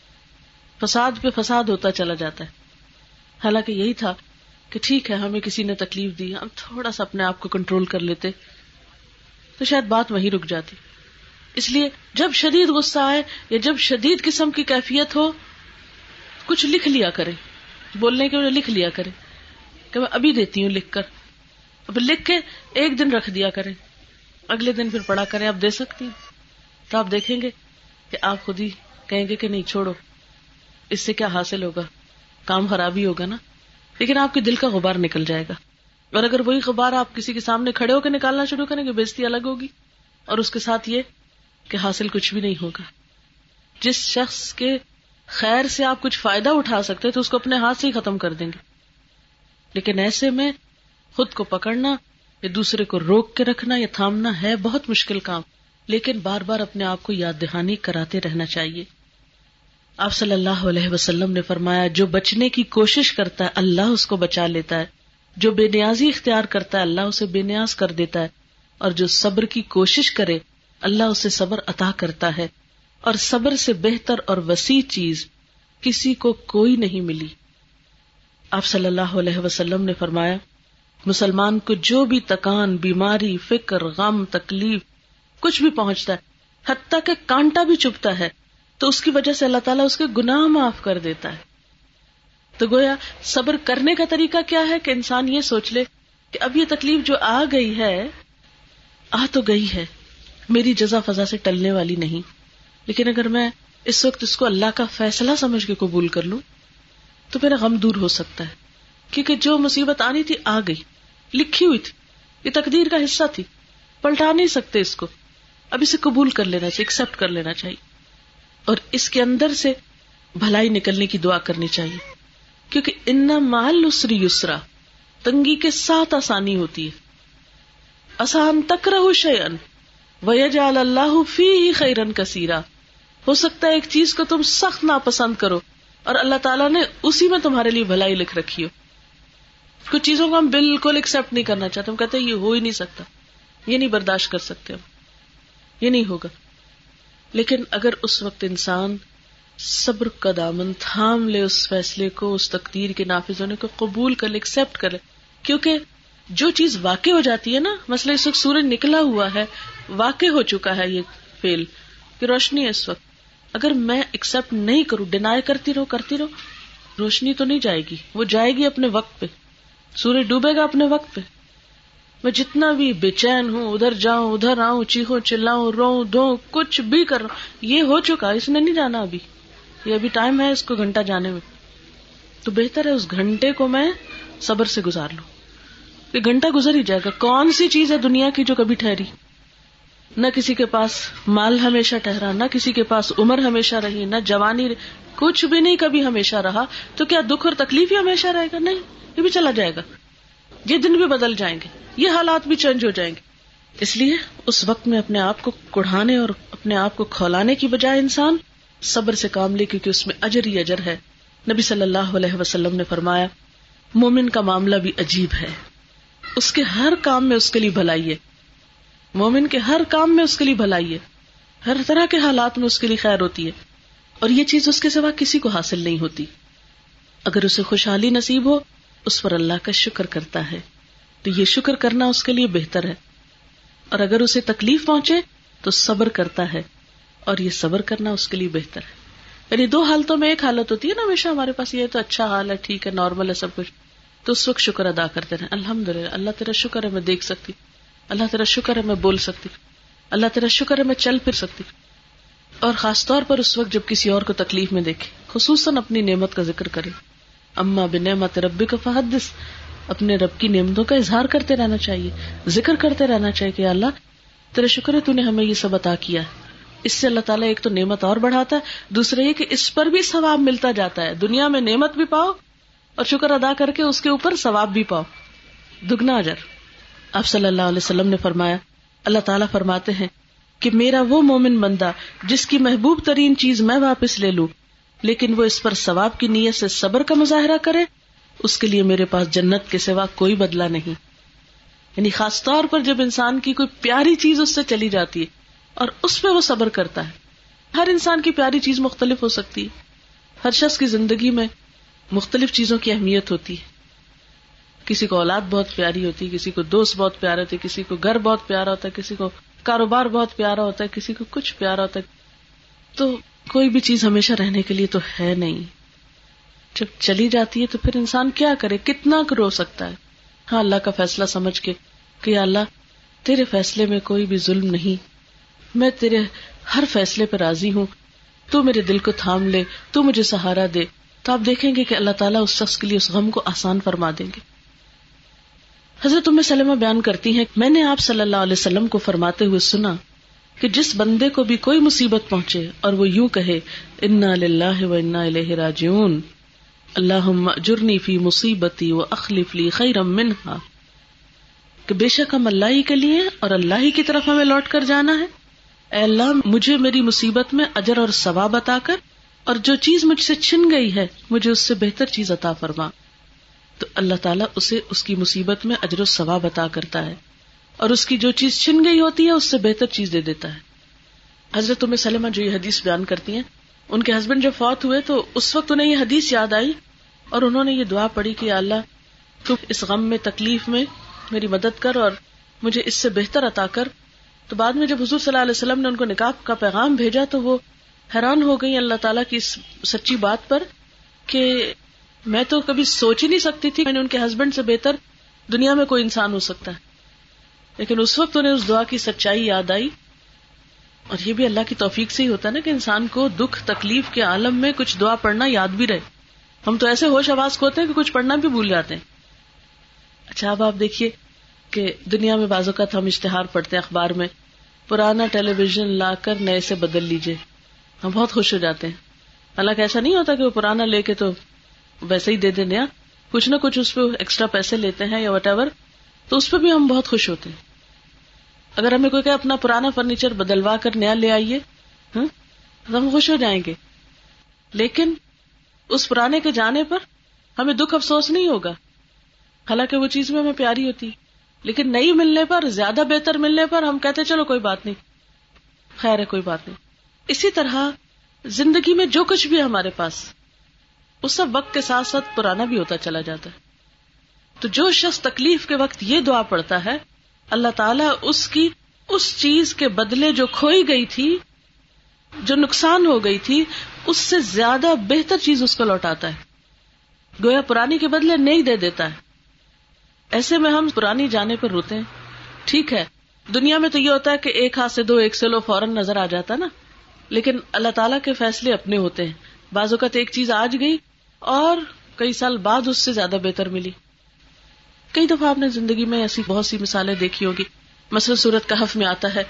فساد پہ فساد ہوتا چلا جاتا ہے۔ حالانکہ یہی تھا کہ ٹھیک ہے، ہمیں کسی نے تکلیف دی، ہم تھوڑا سا اپنے آپ کو کنٹرول کر لیتے تو شاید بات وہیں رک جاتی۔ اس لیے جب شدید غصہ آئے یا جب شدید قسم کی کیفیت ہو، کچھ لکھ لیا کرے بولنے کے لکھ لیا کرے کہ میں ابھی دیتی ہوں لکھ کر۔ اب لکھ کے ایک دن رکھ دیا کریں۔ اگلے دن پھر پڑھا کریں، آپ دے سکتی تو آپ دیکھیں گے کہ آپ خود ہی کہیں گے کہ نہیں، چھوڑو۔ اس سے کیا حاصل ہوگا؟ کام خراب ہی ہوگا نا؟ لیکن آپ کے دل کا غبار نکل جائے گا۔ اور اگر وہی غبار آپ کسی کے سامنے کھڑے ہو کے نکالنا شروع کریں گے، بےزتی الگ ہوگی۔ اور اس کے ساتھ یہ کہ حاصل کچھ بھی نہیں ہوگا۔ جس شخص کے خیر سے آپ کچھ فائدہ اٹھا سکتے تو اس کو اپنے ہاتھ سے ہی ختم کر دیں گے۔ لیکن ایسے میں خود کو پکڑنا یا دوسرے کو روک کے رکھنا یا تھامنا ہے بہت مشکل کام۔ لیکن بار بار اپنے آپ کو یاد دہانی کراتے رہنا چاہیے۔ آپ صلی اللہ علیہ وسلم نے فرمایا، جو بچنے کی کوشش کرتا ہے، اللہ اس کو بچا لیتا ہے۔ جو بے نیازی اختیار کرتا ہے، اللہ اسے بے نیاز کر دیتا ہے۔ اور جو صبر کی کوشش کرے، اللہ اسے صبر عطا کرتا ہے۔ اور صبر سے بہتر اور وسیع چیز کسی کو کوئی نہیں ملی۔ آپ صلی اللہ علیہ وسلم نے فرمایا، مسلمان کو جو بھی تکان، بیماری، فکر، غم، تکلیف، کچھ بھی پہنچتا ہے، حتیٰ کہ کانٹا بھی چپتا ہے تو اس کی وجہ سے اللہ تعالیٰ اس کے گناہ معاف کر دیتا ہے۔ تو گویا صبر کرنے کا طریقہ کیا ہے کہ انسان یہ سوچ لے کہ اب یہ تکلیف جو آ گئی ہے، آ تو گئی ہے۔ میری جزا فضا سے ٹلنے والی نہیں۔ لیکن اگر میں اس وقت اس کو اللہ کا فیصلہ سمجھ کے قبول کر لوں، تو میرا غم دور ہو سکتا ہے۔ کیونکہ جو مصیبت آنی تھی، آ گئی۔ لکھی ہوئی تھی۔ یہ تقدیر کا حصہ تھی۔ پلٹا نہیں سکتے اس کو۔ اب اسے قبول کر لینا چاہیے ایکسپٹ کر لینا چاہیے۔ اور اس کے اندر سے بھلائی نکلنے کی دعا کرنی چاہیے۔ کیونکہ ان مال اسری یسرا، تنگی کے ساتھ آسانی ہوتی ہے۔ آسان تک رہو شیئن وَيَجْعَلَ اللَّهُ فِيهِ خَيْرًا كَثِيرًا ہو سکتا ہے ایک چیز کو تم سخت ناپسند کرو اور اللہ تعالیٰ نے اسی میں تمہارے لیے بھلائی لکھ رکھی ہو۔ کچھ چیزوں کو ہم بالکل ایکسپٹ نہیں کرنا چاہتے، ہم کہتے ہیں یہ ہو ہی نہیں سکتا، یہ نہیں برداشت کر سکتے ہم۔ یہ نہیں ہوگا۔ لیکن اگر اس وقت انسان صبر کا دامن تھام لے، اس فیصلے کو، اس تقدیر کے نافذ ہونے کو قبول کر لے ایکسپٹ کر لے، کیونکہ جو چیز واقع ہو جاتی ہے نا مسئلہ اس وقت سورج نکلا ہوا ہے، واقع ہو چکا ہے یہ فیل کہ روشنی ہے اس وقت۔ اگر میں ایکسپٹ نہیں کروں ڈینائی کرتی رہو کرتی رہو روشنی تو نہیں جائے گی، وہ جائے گی اپنے وقت پہ۔ سورج ڈوبے گا اپنے وقت پہ۔ میں جتنا بھی بے چین ہوں، ادھر جاؤں، ادھر آؤں چیخو چلاؤں رو دو کچھ بھی کر یہ ہو چکا اس نے نہیں جانا ابھی۔ یہ ابھی ٹائم ہے اس کو گھنٹہ جانے میں۔ تو بہتر ہے اس گھنٹے کو میں صبر سے گزار لوں۔ یہ گھنٹہ گزر ہی جائے گا۔ کون سی چیز ہے دنیا کی جو کبھی ٹھہری؟ نہ کسی کے پاس مال ہمیشہ ٹہرا نہ کسی کے پاس عمر ہمیشہ رہی، نہ جوانی کچھ بھی نہیں کبھی ہمیشہ رہا۔ تو کیا دکھ اور تکلیف ہی ہمیشہ رہے گا؟ نہیں، یہ بھی چلا جائے گا۔ یہ دن بھی بدل جائیں گے۔ یہ حالات بھی چینج ہو جائیں گے۔ اس لیے اس وقت میں اپنے آپ کو کڑھانے اور اپنے آپ کو کھولانے کی بجائے انسان صبر سے کام لے، کیونکہ اس میں اجر ہی اجر ہے۔ نبی صلی اللہ علیہ وسلم نے فرمایا، مومن کا معاملہ بھی عجیب ہے۔ اس کے ہر کام میں اس کے لیے بھلائی ہے۔ مومن کے ہر کام میں اس کے لیے بھلائی ہے۔ ہر طرح کے حالات میں اس کے لیے خیر ہوتی ہے۔ اور یہ چیز اس کے سوا کسی کو حاصل نہیں ہوتی۔ اگر اسے خوشحالی نصیب ہو، اس پر اللہ کا شکر کرتا ہے۔ تو یہ شکر کرنا اس کے لیے بہتر ہے۔ اور اگر اسے تکلیف پہنچے تو صبر کرتا ہے اور یہ صبر کرنا اس کے لیے بہتر ہے۔ یعنی دو حالتوں میں ایک حالت ہوتی ہے نا ہمیشہ ہمارے پاس یہ تو اچھا حال ہے، ٹھیک ہے، نارمل ہے سب کچھ۔ تو اس وقت شکر ادا کرتے رہے الحمد للہ اللہ تیرا شکر ہے میں دیکھ سکتی۔ اللہ تیرا شکر ہے میں بول سکتی۔ اللہ تیرا شکر ہے میں چل پھر سکتی۔ اور خاص طور پر اس وقت جب کسی اور کو تکلیف میں دیکھے، خصوصاً اپنی نعمت کا ذکر کرے۔ اما بنعمت ربی کا فحدث۔ اپنے رب کی نعمتوں کا اظہار کرتے رہنا چاہیے، ذکر کرتے رہنا چاہیے کہ اللہ، تیرے شکر ہے تو نے ہمیں یہ سب عطا کیا اس سے اللہ تعالیٰ ایک تو نعمت اور بڑھاتا ہے دوسرے یہ کہ اس پر بھی ثواب ملتا جاتا ہے۔ دنیا میں نعمت بھی پاؤ اور شکر ادا کر کے اس کے اوپر ثواب بھی پاؤ۔ دگنا اجر۔ آپ صلی اللہ علیہ وسلم نے فرمایا، اللہ تعالیٰ فرماتے ہیں کہ میرا وہ مومن بندہ جس کی محبوب ترین چیز میں واپس لے لوں، لیکن وہ اس پر ثواب کی نیت سے صبر کا مظاہرہ کرے اس کے لیے میرے پاس جنت کے سوا کوئی بدلا نہیں۔ یعنی خاص طور پر جب انسان کی کوئی پیاری چیز اس سے چلی جاتی ہے اور اس پہ وہ صبر کرتا ہے۔ ہر انسان کی پیاری چیز مختلف ہو سکتی ہے۔ ہر شخص کی زندگی میں مختلف چیزوں کی اہمیت ہوتی ہے۔ کسی کو اولاد بہت پیاری ہوتی ہے، کسی کو دوست بہت پیارا ہوتے کسی کو گھر بہت پیارا ہوتا ہے، کسی کو کاروبار بہت پیارا ہوتا ہے، کسی کو کچھ پیارا ہوتا ہے۔ تو کوئی بھی چیز ہمیشہ رہنے کے لیے تو ہے نہیں۔ جب چلی جاتی ہے تو پھر انسان کیا کرے؟ کتنا رو سکتا ہے؟ ہاں اللہ کا فیصلہ سمجھ کے کہ اللہ، تیرے فیصلے میں کوئی بھی ظلم نہیں۔ میں تیرے ہر فیصلے پہ راضی ہوں۔ تو میرے دل کو تھام لے، تو مجھے سہارا دے۔ تو آپ دیکھیں گے کہ اللہ تعالیٰ اس شخص کے لیے اس غم کو آسان فرما دیں گے۔ حضرت ام سلمہ بیان کرتی ہیں، میں نے آپ صلی اللہ علیہ وسلم کو فرماتے ہوئے سنا کہ جس بندے کو بھی کوئی مصیبت پہنچے اور وہ یوں کہے، انا للہ و انا الیہ راجعون اللہ جرنی فی مصیبتی و اخلف لی خیرم منہا۔ کہ بے شک ہم اللہ ہی کے لیے اور اللہ ہی کی طرف ہمیں لوٹ کر جانا ہے۔ اے اللہ، مجھے میری مصیبت میں اجر اور ثواب عطا کر اور جو چیز مجھ سے چھن گئی ہے، مجھے اس سے بہتر چیز عطا فرما۔ تو اللہ تعالیٰ اسے اس کی مصیبت میں اجر و ثواب عطا کرتا ہے اور اس کی جو چیز چھن گئی ہوتی ہے، اس سے بہتر چیز دے دیتا ہے۔ حضرت ام سلمہ جو یہ حدیث بیان کرتی ہیں ان کے ہسبینڈ جب فوت ہوئے تو اس وقت انہیں یہ حدیث یاد آئی اور انہوں نے یہ دعا پڑی کہ اللہ، تو اس غم میں، تکلیف میں میری مدد کر اور مجھے اس سے بہتر عطا کر۔ تو بعد میں جب حضور صلی اللہ علیہ وسلم نے ان کو نکاح کا پیغام بھیجا تو وہ حیران ہو گئی اللہ تعالیٰ کی اس سچی بات پر کہ میں تو کبھی سوچ ہی نہیں سکتی تھی میں نے ان کے ہسبینڈ سے بہتر دنیا میں کوئی انسان ہو سکتا۔ ہے لیکن اس وقت انہیں اس دعا کی سچائی یاد آئی۔ اور یہ بھی اللہ کی توفیق سے ہی ہوتا ہے نا کہ انسان کو دکھ، تکلیف کے عالم میں کچھ دعا پڑھنا یاد بھی رہے۔ ہم تو ایسے ہوش آواز کو ہوتے ہیں کہ کچھ پڑھنا بھی بھول جاتے ہیں۔ اچھا اب آپ دیکھیے کہ دنیا میں بازو کا ہم اشتہار پڑھتے ہیں اخبار میں، پرانا ٹیلی ویژن لا کر نئے سے بدل لیجیے ہم بہت خوش ہو جاتے ہیں۔ حالانکہ ایسا نہیں ہوتا کہ وہ پرانا لے کے تو ویسے ہی دے دیں ہاں؟ نیا کچھ نہ کچھ اس پہ ایکسٹرا پیسے لیتے ہیں یا وٹ ایور تو اس پہ بھی ہم بہت خوش ہوتے ہیں۔ اگر ہمیں کوئی کہ اپنا پرانا فرنیچر بدلوا کر نیا لے آئیے تو ہم خوش ہو جائیں گے۔ لیکن اس پرانے کے جانے پر ہمیں دکھ افسوس نہیں ہوگا۔ حالانکہ وہ چیز میں ہمیں پیاری ہوتی۔ لیکن نئی ملنے پر، زیادہ بہتر ملنے پر ہم کہتے چلو کوئی بات نہیں۔ خیر ہے، کوئی بات نہیں۔ اسی طرح زندگی میں جو کچھ بھی ہمارے پاس، اس سب وقت کے ساتھ ساتھ پرانا بھی ہوتا چلا جاتا۔ ہے تو جو شخص تکلیف کے وقت یہ دعا پڑتا ہے اللہ تعالیٰ اس کی اس چیز کے بدلے جو کھوئی گئی تھی، جو نقصان ہو گئی تھی، اس سے زیادہ بہتر چیز اس کو لوٹاتا ہے۔ گویا پرانی کے بدلے نہیں دے دیتا ہے۔ ایسے میں ہم پرانی جانے پر روتے ہیں۔ ٹھیک ہے۔ دنیا میں تو یہ ہوتا ہے کہ ایک ہاتھ سے دو ایک سے لو فوراً نظر آ جاتا نا۔ لیکن اللہ تعالیٰ کے فیصلے اپنے ہوتے ہیں۔ بعض اوقات ایک چیز آج گئی اور کئی سال بعد اس سے زیادہ بہتر ملی۔ کئی دفعہ آپ نے زندگی میں ایسی بہت سی مثالیں دیکھی ہوگی۔ مثلاً صورت کہف میں آتا ہے۔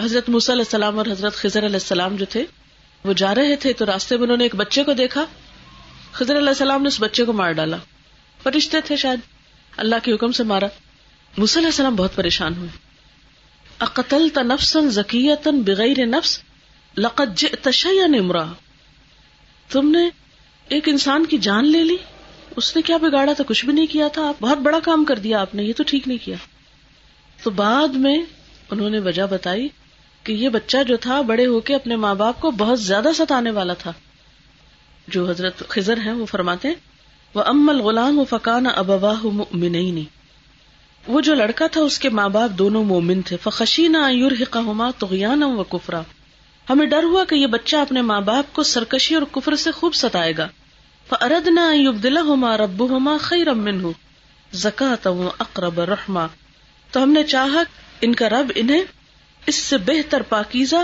حضرت علیہ السلام اور حضرت خزر علیہ السلام جو تھے، وہ جا رہے تھے تو راستے میں انہوں نے ایک بچے کو دیکھا۔ خزر علیہ السلام نے اس بچے کو مار ڈالا۔ فرشتے تھے شاید۔ اللہ کے حکم سے مارا۔ علیہ السلام بہت پریشان ہوئے۔ اقتل تنفسن ذکیتن بغیر نفس لقت جئت نمرا تم نے ایک انسان کی جان لے لی۔ اس نے کیا بگاڑا تھا کچھ بھی نہیں کیا تھا؟ بہت بڑا کام کر دیا آپ نے، یہ تو ٹھیک نہیں کیا۔ تو بعد میں انہوں نے وجہ بتائی کہ یہ بچہ جو تھا، بڑے ہو کے اپنے ماں باپ کو بہت زیادہ ستانے والا تھا۔ جو حضرت خزر ہیں، وہ فرماتے وہ امل غلام و فقان ابواہ منئی وہ جو لڑکا تھا، اس کے ماں باپ دونوں مومن تھے۔ فخشینہ یورحقہما تغیانا و کفرا۔ ہمیں ڈر ہوا کہ یہ بچہ اپنے ماں باپ کو سرکشی اور کفر سے خوب ستائے گا۔ فردنا یبدلا ہوما رب ہوما خی رمن اقرب رحما۔ تو ہم نے چاہا ان کا رب انہیں اس سے بہتر پاکیزہ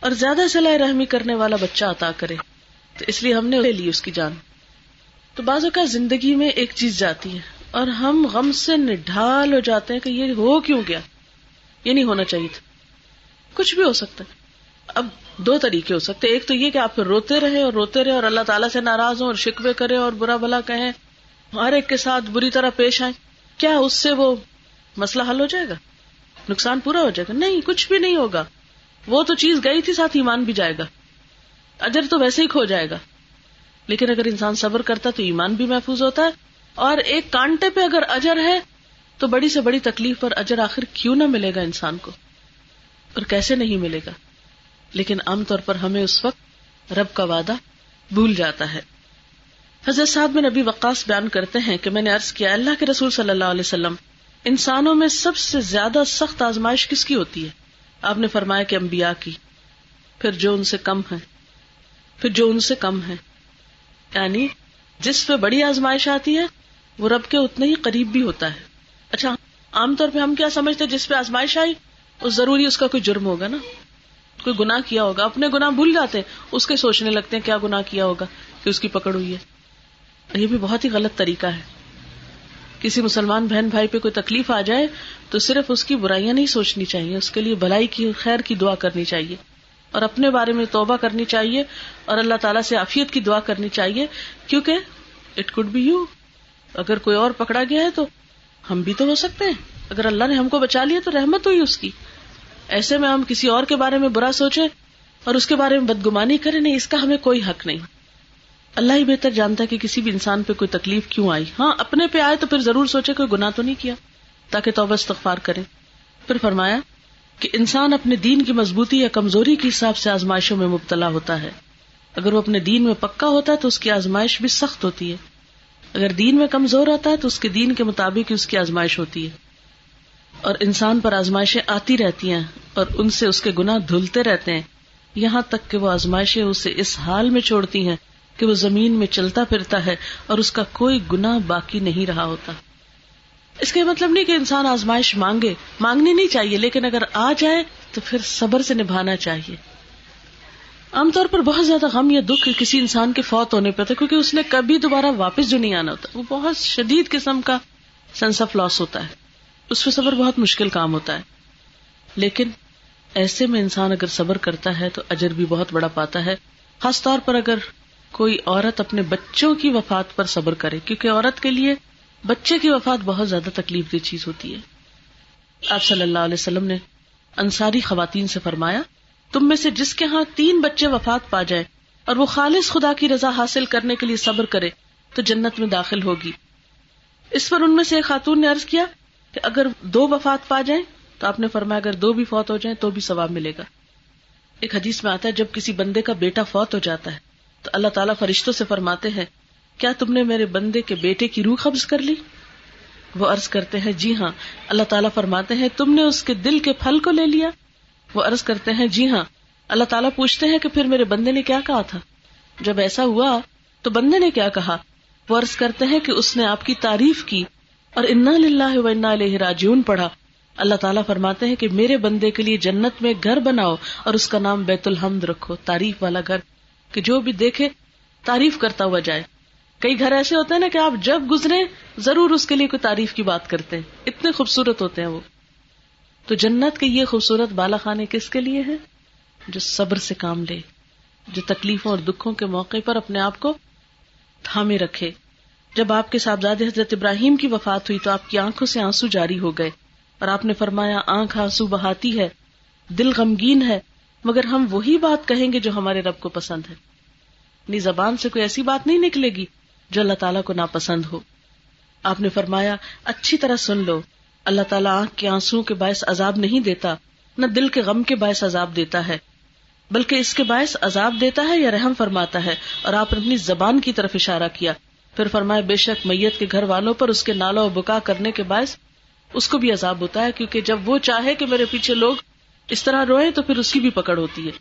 اور زیادہ سلائی رحمی کرنے والا بچہ عطا کرے۔ تو اس لیے ہم نے لے لی اس کی جان۔ تو بازو کا زندگی میں ایک چیز جاتی ہے اور ہم غم سے نڈھال ہو جاتے ہیں کہ یہ ہو کیوں گیا؟ یہ نہیں ہونا چاہیے تھا۔ کچھ بھی ہو سکتا ہے۔ اب دو طریقے ہو سکتے ایک تو یہ کہ آپ پھر روتے رہے اور روتے رہے اور اللہ تعالیٰ سے ناراض ہوں اور شکوے کرے اور برا بلا کہیں۔ ہر ایک کے ساتھ بری طرح پیش آئے کیا اس سے وہ مسئلہ حل ہو جائے گا؟ نقصان پورا ہو جائے گا؟ نہیں، کچھ بھی نہیں ہوگا۔ وہ تو چیز گئی تھی، ساتھ ایمان بھی جائے گا۔ اجر تو ویسے ہی کھو جائے گا۔ لیکن اگر انسان صبر کرتا تو ایمان بھی محفوظ ہوتا ہے۔ اور ایک کانٹے پہ اگر اجر ہے تو بڑی سے بڑی تکلیف پر اجر آخر کیوں نہ ملے گا انسان کو؟ اور کیسے نہیں ملے گا؟ لیکن عام طور پر ہمیں اس وقت رب کا وعدہ بھول جاتا ہے۔ حضرت صاحب میں نبی وقاص بیان کرتے ہیں کہ میں نے ارض کیا، اللہ کے رسول صلی اللہ علیہ وسلم، انسانوں میں سب سے زیادہ سخت آزمائش کس کی ہوتی ہے؟ آپ نے فرمایا کہ امبیا کی۔ پھر جو ان سے کم ہے پھر جو ان سے کم ہے یعنی جس پہ بڑی آزمائش آتی ہے، وہ رب کے اتنے ہی قریب بھی ہوتا ہے۔ اچھا عام طور پہ ہم کیا سمجھتے جس پہ آزمائش آئی، وہ ضروری اس کا کوئی جرم ہوگا نا؟ کوئی گنا کیا ہوگا، اپنے گنا بھول جاتے، اس کے سوچنے لگتے ہیں کیا گنا کیا ہوگا کہ اس کی پکڑ ہوئی ہے۔ یہ بھی بہت ہی غلط طریقہ ہے۔ کسی مسلمان بہن بھائی پہ کوئی تکلیف آ جائے تو صرف اس کی برائیاں نہیں سوچنی چاہیے، اس کے لیے بھلائی کی، خیر کی دعا کرنی چاہیے۔ اور اپنے بارے میں توبہ کرنی چاہیے اور اللہ تعالیٰ سے عافیت کی دعا کرنی چاہیے، کیونکہ اٹ کڈ بی یو اگر کوئی اور پکڑا گیا ہے تو ہم بھی تو ہو سکتے ہیں۔ اگر اللہ نے ہم کو بچا لیا تو رحمت ہوئی اس کی۔ ایسے میں ہم کسی اور کے بارے میں برا سوچے اور اس کے بارے میں بدگمانی کرے نہیں، اس کا ہمیں کوئی حق نہیں۔ اللہ ہی بہتر جانتا ہے کہ کسی بھی انسان پہ کوئی تکلیف کیوں آئی۔ ہاں اپنے پہ آئے تو پھر ضرور سوچے کوئی گنا تو نہیں کیا، تاکہ توبہ استغفار کرے۔ پھر فرمایا کہ انسان اپنے دین کی مضبوطی یا کمزوری کے حساب سے آزمائشوں میں مبتلا ہوتا ہے۔ اگر وہ اپنے دین میں پکا ہوتا ہے تو اس کی آزمائش بھی سخت ہوتی ہے۔ اگر دین میں کمزور ہوتا ہے تو اس کے دین کے مطابق اس کی آزمائش ہوتی ہے۔ اور انسان پر آزمائشیں آتی رہتی ہیں اور ان سے اس کے گناہ دھلتے رہتے ہیں۔ یہاں تک کہ وہ آزمائشیں اسے اس حال میں چھوڑتی ہیں کہ وہ زمین میں چلتا پھرتا ہے اور اس کا کوئی گنا باقی نہیں رہا ہوتا۔ اس کا مطلب نہیں کہ انسان آزمائش مانگے، مانگنی نہیں چاہیے، لیکن اگر آ جائے تو پھر صبر سے نبھانا چاہیے۔ عام طور پر بہت زیادہ غم یا دکھ کسی انسان کے فوت ہونے پہ کیونکہ اس نے کبھی دوبارہ واپس جو نہیں آنا ہوتا، وہ بہت شدید قسم کا سینس آف لاس ہوتا ہے۔ اس پہ صبر بہت مشکل کام ہوتا ہے۔ لیکن ایسے میں انسان اگر صبر کرتا ہے تو اجر بھی بہت بڑا پاتا ہے۔ خاص طور پر اگر کوئی عورت اپنے بچوں کی وفات پر صبر کرے، کیونکہ عورت کے لیے بچے کی وفات بہت زیادہ تکلیف دہ چیز ہوتی ہے۔ آپ صلی اللہ علیہ وسلم نے انصاری خواتین سے فرمایا، تم میں سے جس کے ہاں تین بچے وفات پا جائے اور وہ خالص خدا کی رضا حاصل کرنے کے لیے صبر کرے، تو جنت میں داخل ہوگی۔ اس پر ان میں سے ایک خاتون نے ارض کیا کہ اگر دو وفات پا جائیں تو آپ نے فرمایا اگر دو بھی فوت ہو جائیں تو بھی ثواب ملے گا۔ ایک حدیث میں آتا ہے، جب کسی بندے کا بیٹا فوت ہو جاتا ہے، تو اللہ تعالیٰ فرشتوں سے فرماتے ہیں، کیا تم نے میرے بندے کے بیٹے کی روح قبض کر لی؟ وہ عرض کرتے ہیں جی ہاں۔ اللہ تعالیٰ فرماتے ہیں، تم نے اس کے دل کے پھل کو لے لیا؟ وہ عرض کرتے ہیں جی ہاں۔ اللہ تعالیٰ پوچھتے ہیں کہ پھر میرے بندے نے کیا کہا تھا؟ جب ایسا ہوا تو بندے نے کیا کہا؟ وہ عرض کرتے ہیں کہ اس نے آپ کی تعریف کی۔ اور انا للہ و انا علیہ راجون پڑھا۔ اللہ تعالیٰ فرماتے ہیں کہ میرے بندے کے لیے جنت میں گھر بناؤ اور اس کا نام بیت الحمد رکھو تعریف والا گھر، کہ جو بھی دیکھے تعریف کرتا ہوا جائے۔ کئی گھر ایسے ہوتے ہیں نا کہ آپ جب گزرے ضرور اس کے لیے کوئی تعریف کی بات کرتے ہیں۔ اتنے خوبصورت ہوتے ہیں وہ۔ تو جنت کے یہ خوبصورت بالا خانے کس کے لیے ہے جو صبر سے کام لے، جو تکلیفوں اور دکھوں کے موقع پر اپنے آپ کو تھامے رکھے۔ جب آپ کے صاحبزاد حضرت ابراہیم کی وفات ہوئی تو آپ کی آنکھوں سے آنسو جاری ہو گئے اور آپ نے فرمایا، آنکھ آنسو بہاتی ہے، دل غمگین ہے، مگر ہم وہی بات کہیں گے جو ہمارے رب کو پسند ہے۔ نی زبان سے کوئی ایسی بات نہیں نکلے گی جو اللہ تعالیٰ کو ناپسند ہو۔ آپ نے فرمایا، اچھی طرح سن لو، اللہ تعالیٰ آنکھ کے آنسو کے باعث عذاب نہیں دیتا، نہ دل کے غم کے باعث عذاب دیتا ہے، بلکہ اس کے باعث عذاب دیتا ہے یا رحم فرماتا ہے۔ اور آپ نے اپنی زبان کی طرف اشارہ کیا۔ پھر فرمایا، بے شک میت کے گھر والوں پر اس کے نالا و بکا کرنے کے باعث اس کو بھی عذاب ہوتا ہے، کیونکہ جب وہ چاہے کہ میرے پیچھے لوگ اس طرح روئے تو پھر اس کی بھی پکڑ ہوتی ہے۔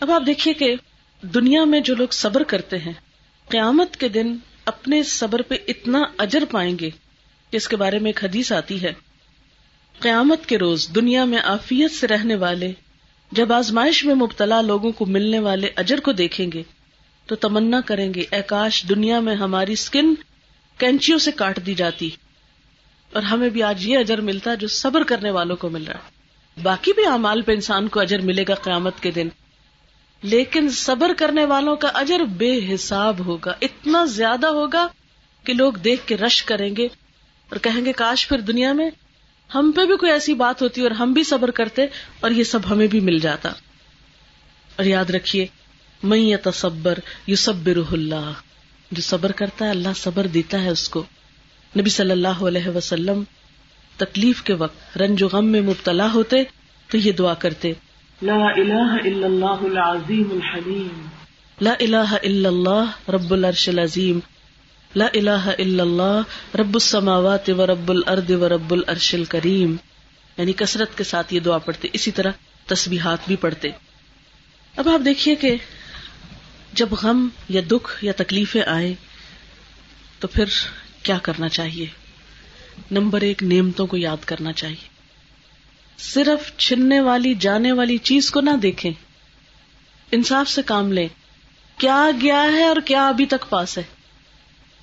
اب آپ دیکھیے کہ دنیا میں جو لوگ صبر کرتے ہیں، قیامت کے دن اپنے صبر پہ اتنا اجر پائیں گے کہ اس کے بارے میں ایک حدیث آتی ہے۔ قیامت کے روز دنیا میں آفیت سے رہنے والے، جب آزمائش میں مبتلا لوگوں کو ملنے والے اجر کو دیکھیں گے تو تمنا کریں گے۔ اے کاش دنیا میں ہماری اسکن کینچیوں سے کاٹ دی جاتی۔ اور ہمیں بھی آج یہ اجر ملتا جو صبر کرنے والوں کو مل رہا ہے۔ باقی بھی اعمال پہ انسان کو اجر ملے گا قیامت کے دن۔ لیکن صبر کرنے والوں کا اجر بے حساب ہوگا۔ اتنا زیادہ ہوگا کہ لوگ دیکھ کے رش کریں گے اور کہیں گے، کاش پھر دنیا میں ہم پہ بھی کوئی ایسی بات ہوتی اور ہم بھی صبر کرتے اور یہ سب ہمیں بھی مل جاتا۔ اور یاد رکھیے میں تصبر یو سب اللہ۔ جو صبر کرتا ہے اللہ صبر دیتا ہے اس کو۔ نبی صلی اللہ علیہ وسلم تکلیف کے وقت رنج و غم میں مبتلا ہوتے تو یہ دعا کرتے۔ لا الہ الا اللہ العظیم الحلیم۔ لا الہ الا اللہ رب العرش العظیم۔ لا الہ الا اللہ رب السماوات و رب الارض و رب العرش الکریم۔ یعنی کثرت کے ساتھ یہ دعا پڑھتے اسی طرح تسبیحات بھی پڑھتے۔ اب آپ دیکھیے کہ جب غم یا دکھ یا تکلیفیں آئے تو پھر کیا کرنا چاہیے؟ نمبر ایک، نعمتوں کو یاد کرنا چاہیے۔ صرف چھننے والی، جانے والی چیز کو نہ دیکھیں۔ انصاف سے کام لیں۔ کیا گیا ہے اور کیا ابھی تک پاس ہے؟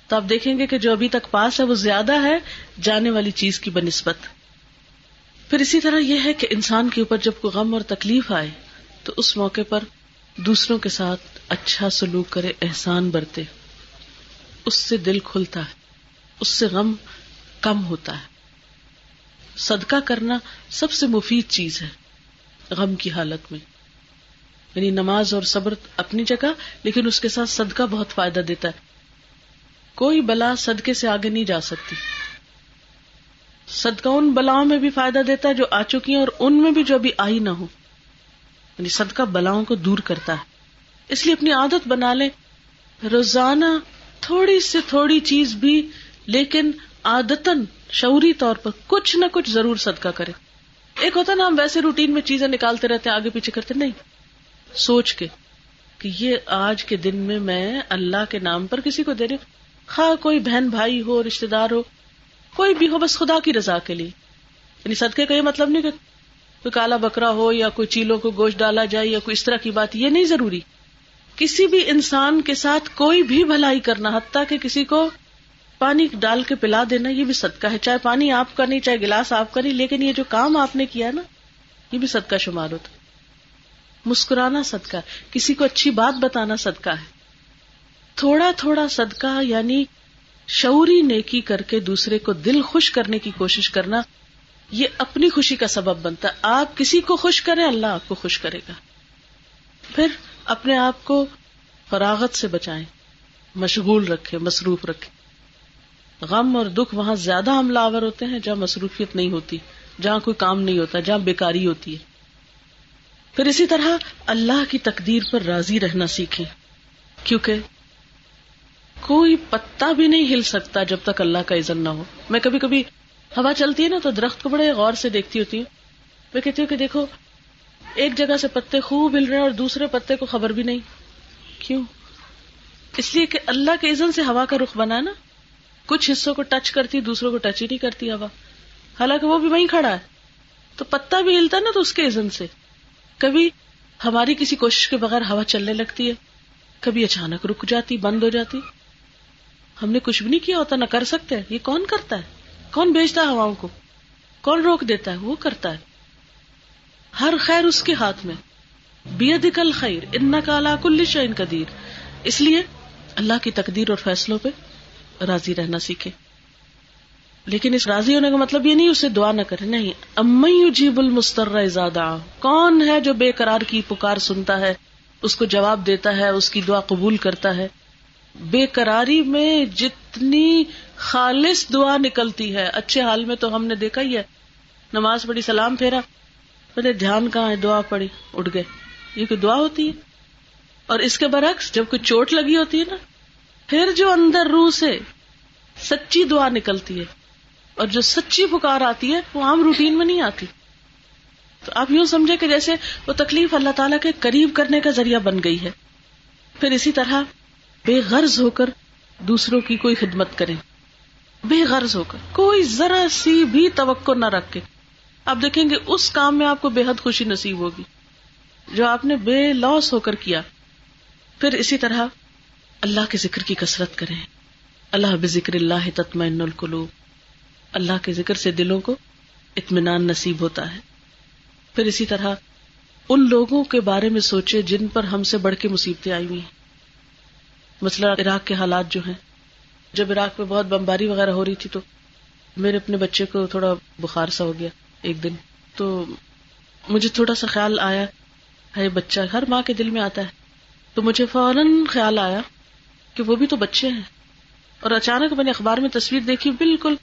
تو آپ دیکھیں گے کہ جو ابھی تک پاس ہے، وہ زیادہ ہے جانے والی چیز کی بنسبت۔ پھر اسی طرح یہ ہے کہ انسان کے اوپر جب کوئی غم اور تکلیف آئے، تو اس موقع پر دوسروں کے ساتھ اچھا سلوک کرے، احسان برتے۔ اس سے دل کھلتا ہے، اس سے غم کم ہوتا ہے۔ صدقہ کرنا سب سے مفید چیز ہے غم کی حالت میں۔ یعنی نماز اور صبر اپنی جگہ، لیکن اس کے ساتھ صدقہ بہت فائدہ دیتا ہے۔ کوئی بلا صدقے سے آگے نہیں جا سکتی۔ صدقہ ان بلاؤں میں بھی فائدہ دیتا ہے جو آ چکی ہیں اور ان میں بھی جو ابھی آئی نہ ہو۔ یعنی صدقہ بلاؤں کو دور کرتا ہے۔ اس لیے اپنی عادت بنا لیں۔ روزانہ تھوڑی سے تھوڑی چیز بھی، لیکن آدتن شعوری طور پر کچھ نہ کچھ ضرور صدقہ کرے ایک ہوتا نا، ہم ویسے روٹین میں چیزیں نکالتے رہتے آگے پیچھے کرتے نہیں۔ سوچ کے کہ یہ آج کے دن میں میں اللہ کے نام پر کسی کو دے رہی خواہ کوئی بہن بھائی ہو رشتے دار ہو، کوئی بھی ہو، بس خدا کی رضا کے لیے۔ یعنی صدقے کا یہ مطلب نہیں کہ کوئی کالا بکرا ہو یا کوئی چیلوں کو گوشت ڈالا جائے یا کوئی اس طرح کی بات، یہ نہیں ضروری۔ کسی بھی انسان کے ساتھ کوئی بھی بھلائی کرنا، حتیٰ کہ کسی کو پانی ڈال کے پلا دینا، یہ بھی صدقہ ہے۔ چاہے پانی آپ کا نہیں، چاہے گلاس آپ کا نہیں، لیکن یہ جو کام آپ نے کیا نا، یہ بھی صدقہ شمار ہوتا مسکرانا صدقہ، کسی کو اچھی بات بتانا صدقہ ہے۔ تھوڑا تھوڑا صدقہ یعنی شعوری نیکی کر کے دوسرے کو دل خوش کرنے کی کوشش کرنا، یہ اپنی خوشی کا سبب بنتا ہے۔ آپ کسی کو خوش کریں، اللہ آپ کو خوش کرے گا۔ پھر اپنے آپ کو فراغت سے بچائیں، مشغول رکھے مصروف رکھے غم اور دکھ وہاں زیادہ حملہ آور ہوتے ہیں جہاں مصروفیت نہیں ہوتی، جہاں کوئی کام نہیں ہوتا، جہاں بیکاری ہوتی ہے۔ پھر اسی طرح اللہ کی تقدیر پر راضی رہنا سیکھیں، کیونکہ کوئی پتا بھی نہیں ہل سکتا جب تک اللہ کا عزن نہ ہو۔ میں کبھی کبھی ہوا چلتی ہے نا تو درخت کو بڑے غور سے دیکھتی ہوتی ہوں۔ میں کہتی ہوں کہ دیکھو ایک جگہ سے پتے خوب ہل رہے ہیں اور دوسرے پتے کو خبر بھی نہیں۔ کیوں؟ اس لیے کہ اللہ کے عزن سے ہوا کا رخ بنا نا۔ کچھ حصوں کو ٹچ کرتی، دوسروں کو ٹچ ہی نہیں کرتی ہوا۔ حالانکہ وہ بھی وہیں کھڑا ہے۔ تو پتا بھی ہلتا نا تو اس کے عزن سے۔ کبھی ہماری کسی کوشش کے بغیر ہوا چلنے لگتی ہے۔ کبھی اچانک رک جاتی، بند ہو جاتی۔ ہم نے کچھ بھی نہیں کیا ہوتا، نہ کر سکتے۔ یہ کون کرتا ہے؟ کون بھیجتا ہے ہواؤں کو؟ کون روک دیتا ہے؟ وہ کرتا ہے۔ ہر خیر اس کے ہاتھ میں۔ بید کل خیر ان کا اللہ کل شعین قدیر۔ اس لیے اللہ کی تقدیر اور فیصلوں پہ راضی رہنا سیکھے لیکن اس راضی ہونے کا مطلب یہ نہیں اسے دعا نہ کرے نہیں امی جیب المستر زیادہ کون ہے جو بے قرار کی پکار سنتا ہے، اس کو جواب دیتا ہے، اس کی دعا قبول کرتا ہے۔ بے قراری میں جتنی خالص دعا نکلتی ہے، اچھے حال میں تو ہم نے دیکھا ہی ہے۔ نماز پڑھی، سلام پھیرا۔ پہلے دھیان کہاں ہے؟ دعا پڑی، اٹھ گئے۔ یہ کوئی دعا ہوتی ہے؟ اور اس کے برعکس جب کوئی چوٹ لگی ہوتی ہے نا، پھر جو اندر روح سے سچی دعا نکلتی ہے، اور جو سچی پکار آتی ہے، وہ عام روٹین میں نہیں آتی۔ تو آپ یوں سمجھے کہ جیسے وہ تکلیف اللہ تعالیٰ کے قریب کرنے کا ذریعہ بن گئی ہے، پھر اسی طرح بے غرض ہو کر دوسروں کی کوئی خدمت کرے بے غرض ہو کر، کوئی ذرا سی بھی توقع نہ رکھ کے۔ آپ دیکھیں گے اس کام میں آپ کو بے حد خوشی نصیب ہوگی جو آپ نے بے لاس ہو کر کیا۔ پھر اسی طرح اللہ کے ذکر کی کثرت کریں۔ اللہ بذکر اللہ تطمئن القلوب۔ اللہ کے ذکر سے دلوں کو اطمینان نصیب ہوتا ہے۔ پھر اسی طرح ان لوگوں کے بارے میں سوچے جن پر ہم سے بڑھ کے مصیبتیں آئی ہوئی ہیں۔ مسئلہ عراق کے حالات جو ہیں۔ جب عراق میں بہت بمباری وغیرہ ہو رہی تھی تو میرے اپنے بچے کو تھوڑا بخار سا ہو گیا۔ ایک دن۔ تو مجھے تھوڑا سا خیال آیا ہے بچہ، ہر ماں کے دل میں آتا ہے۔ تو مجھے فوراً خیال آیا کہ وہ بھی تو بچے ہیں۔ اور اچانک میں نے اخبار میں تصویر دیکھی، بالکل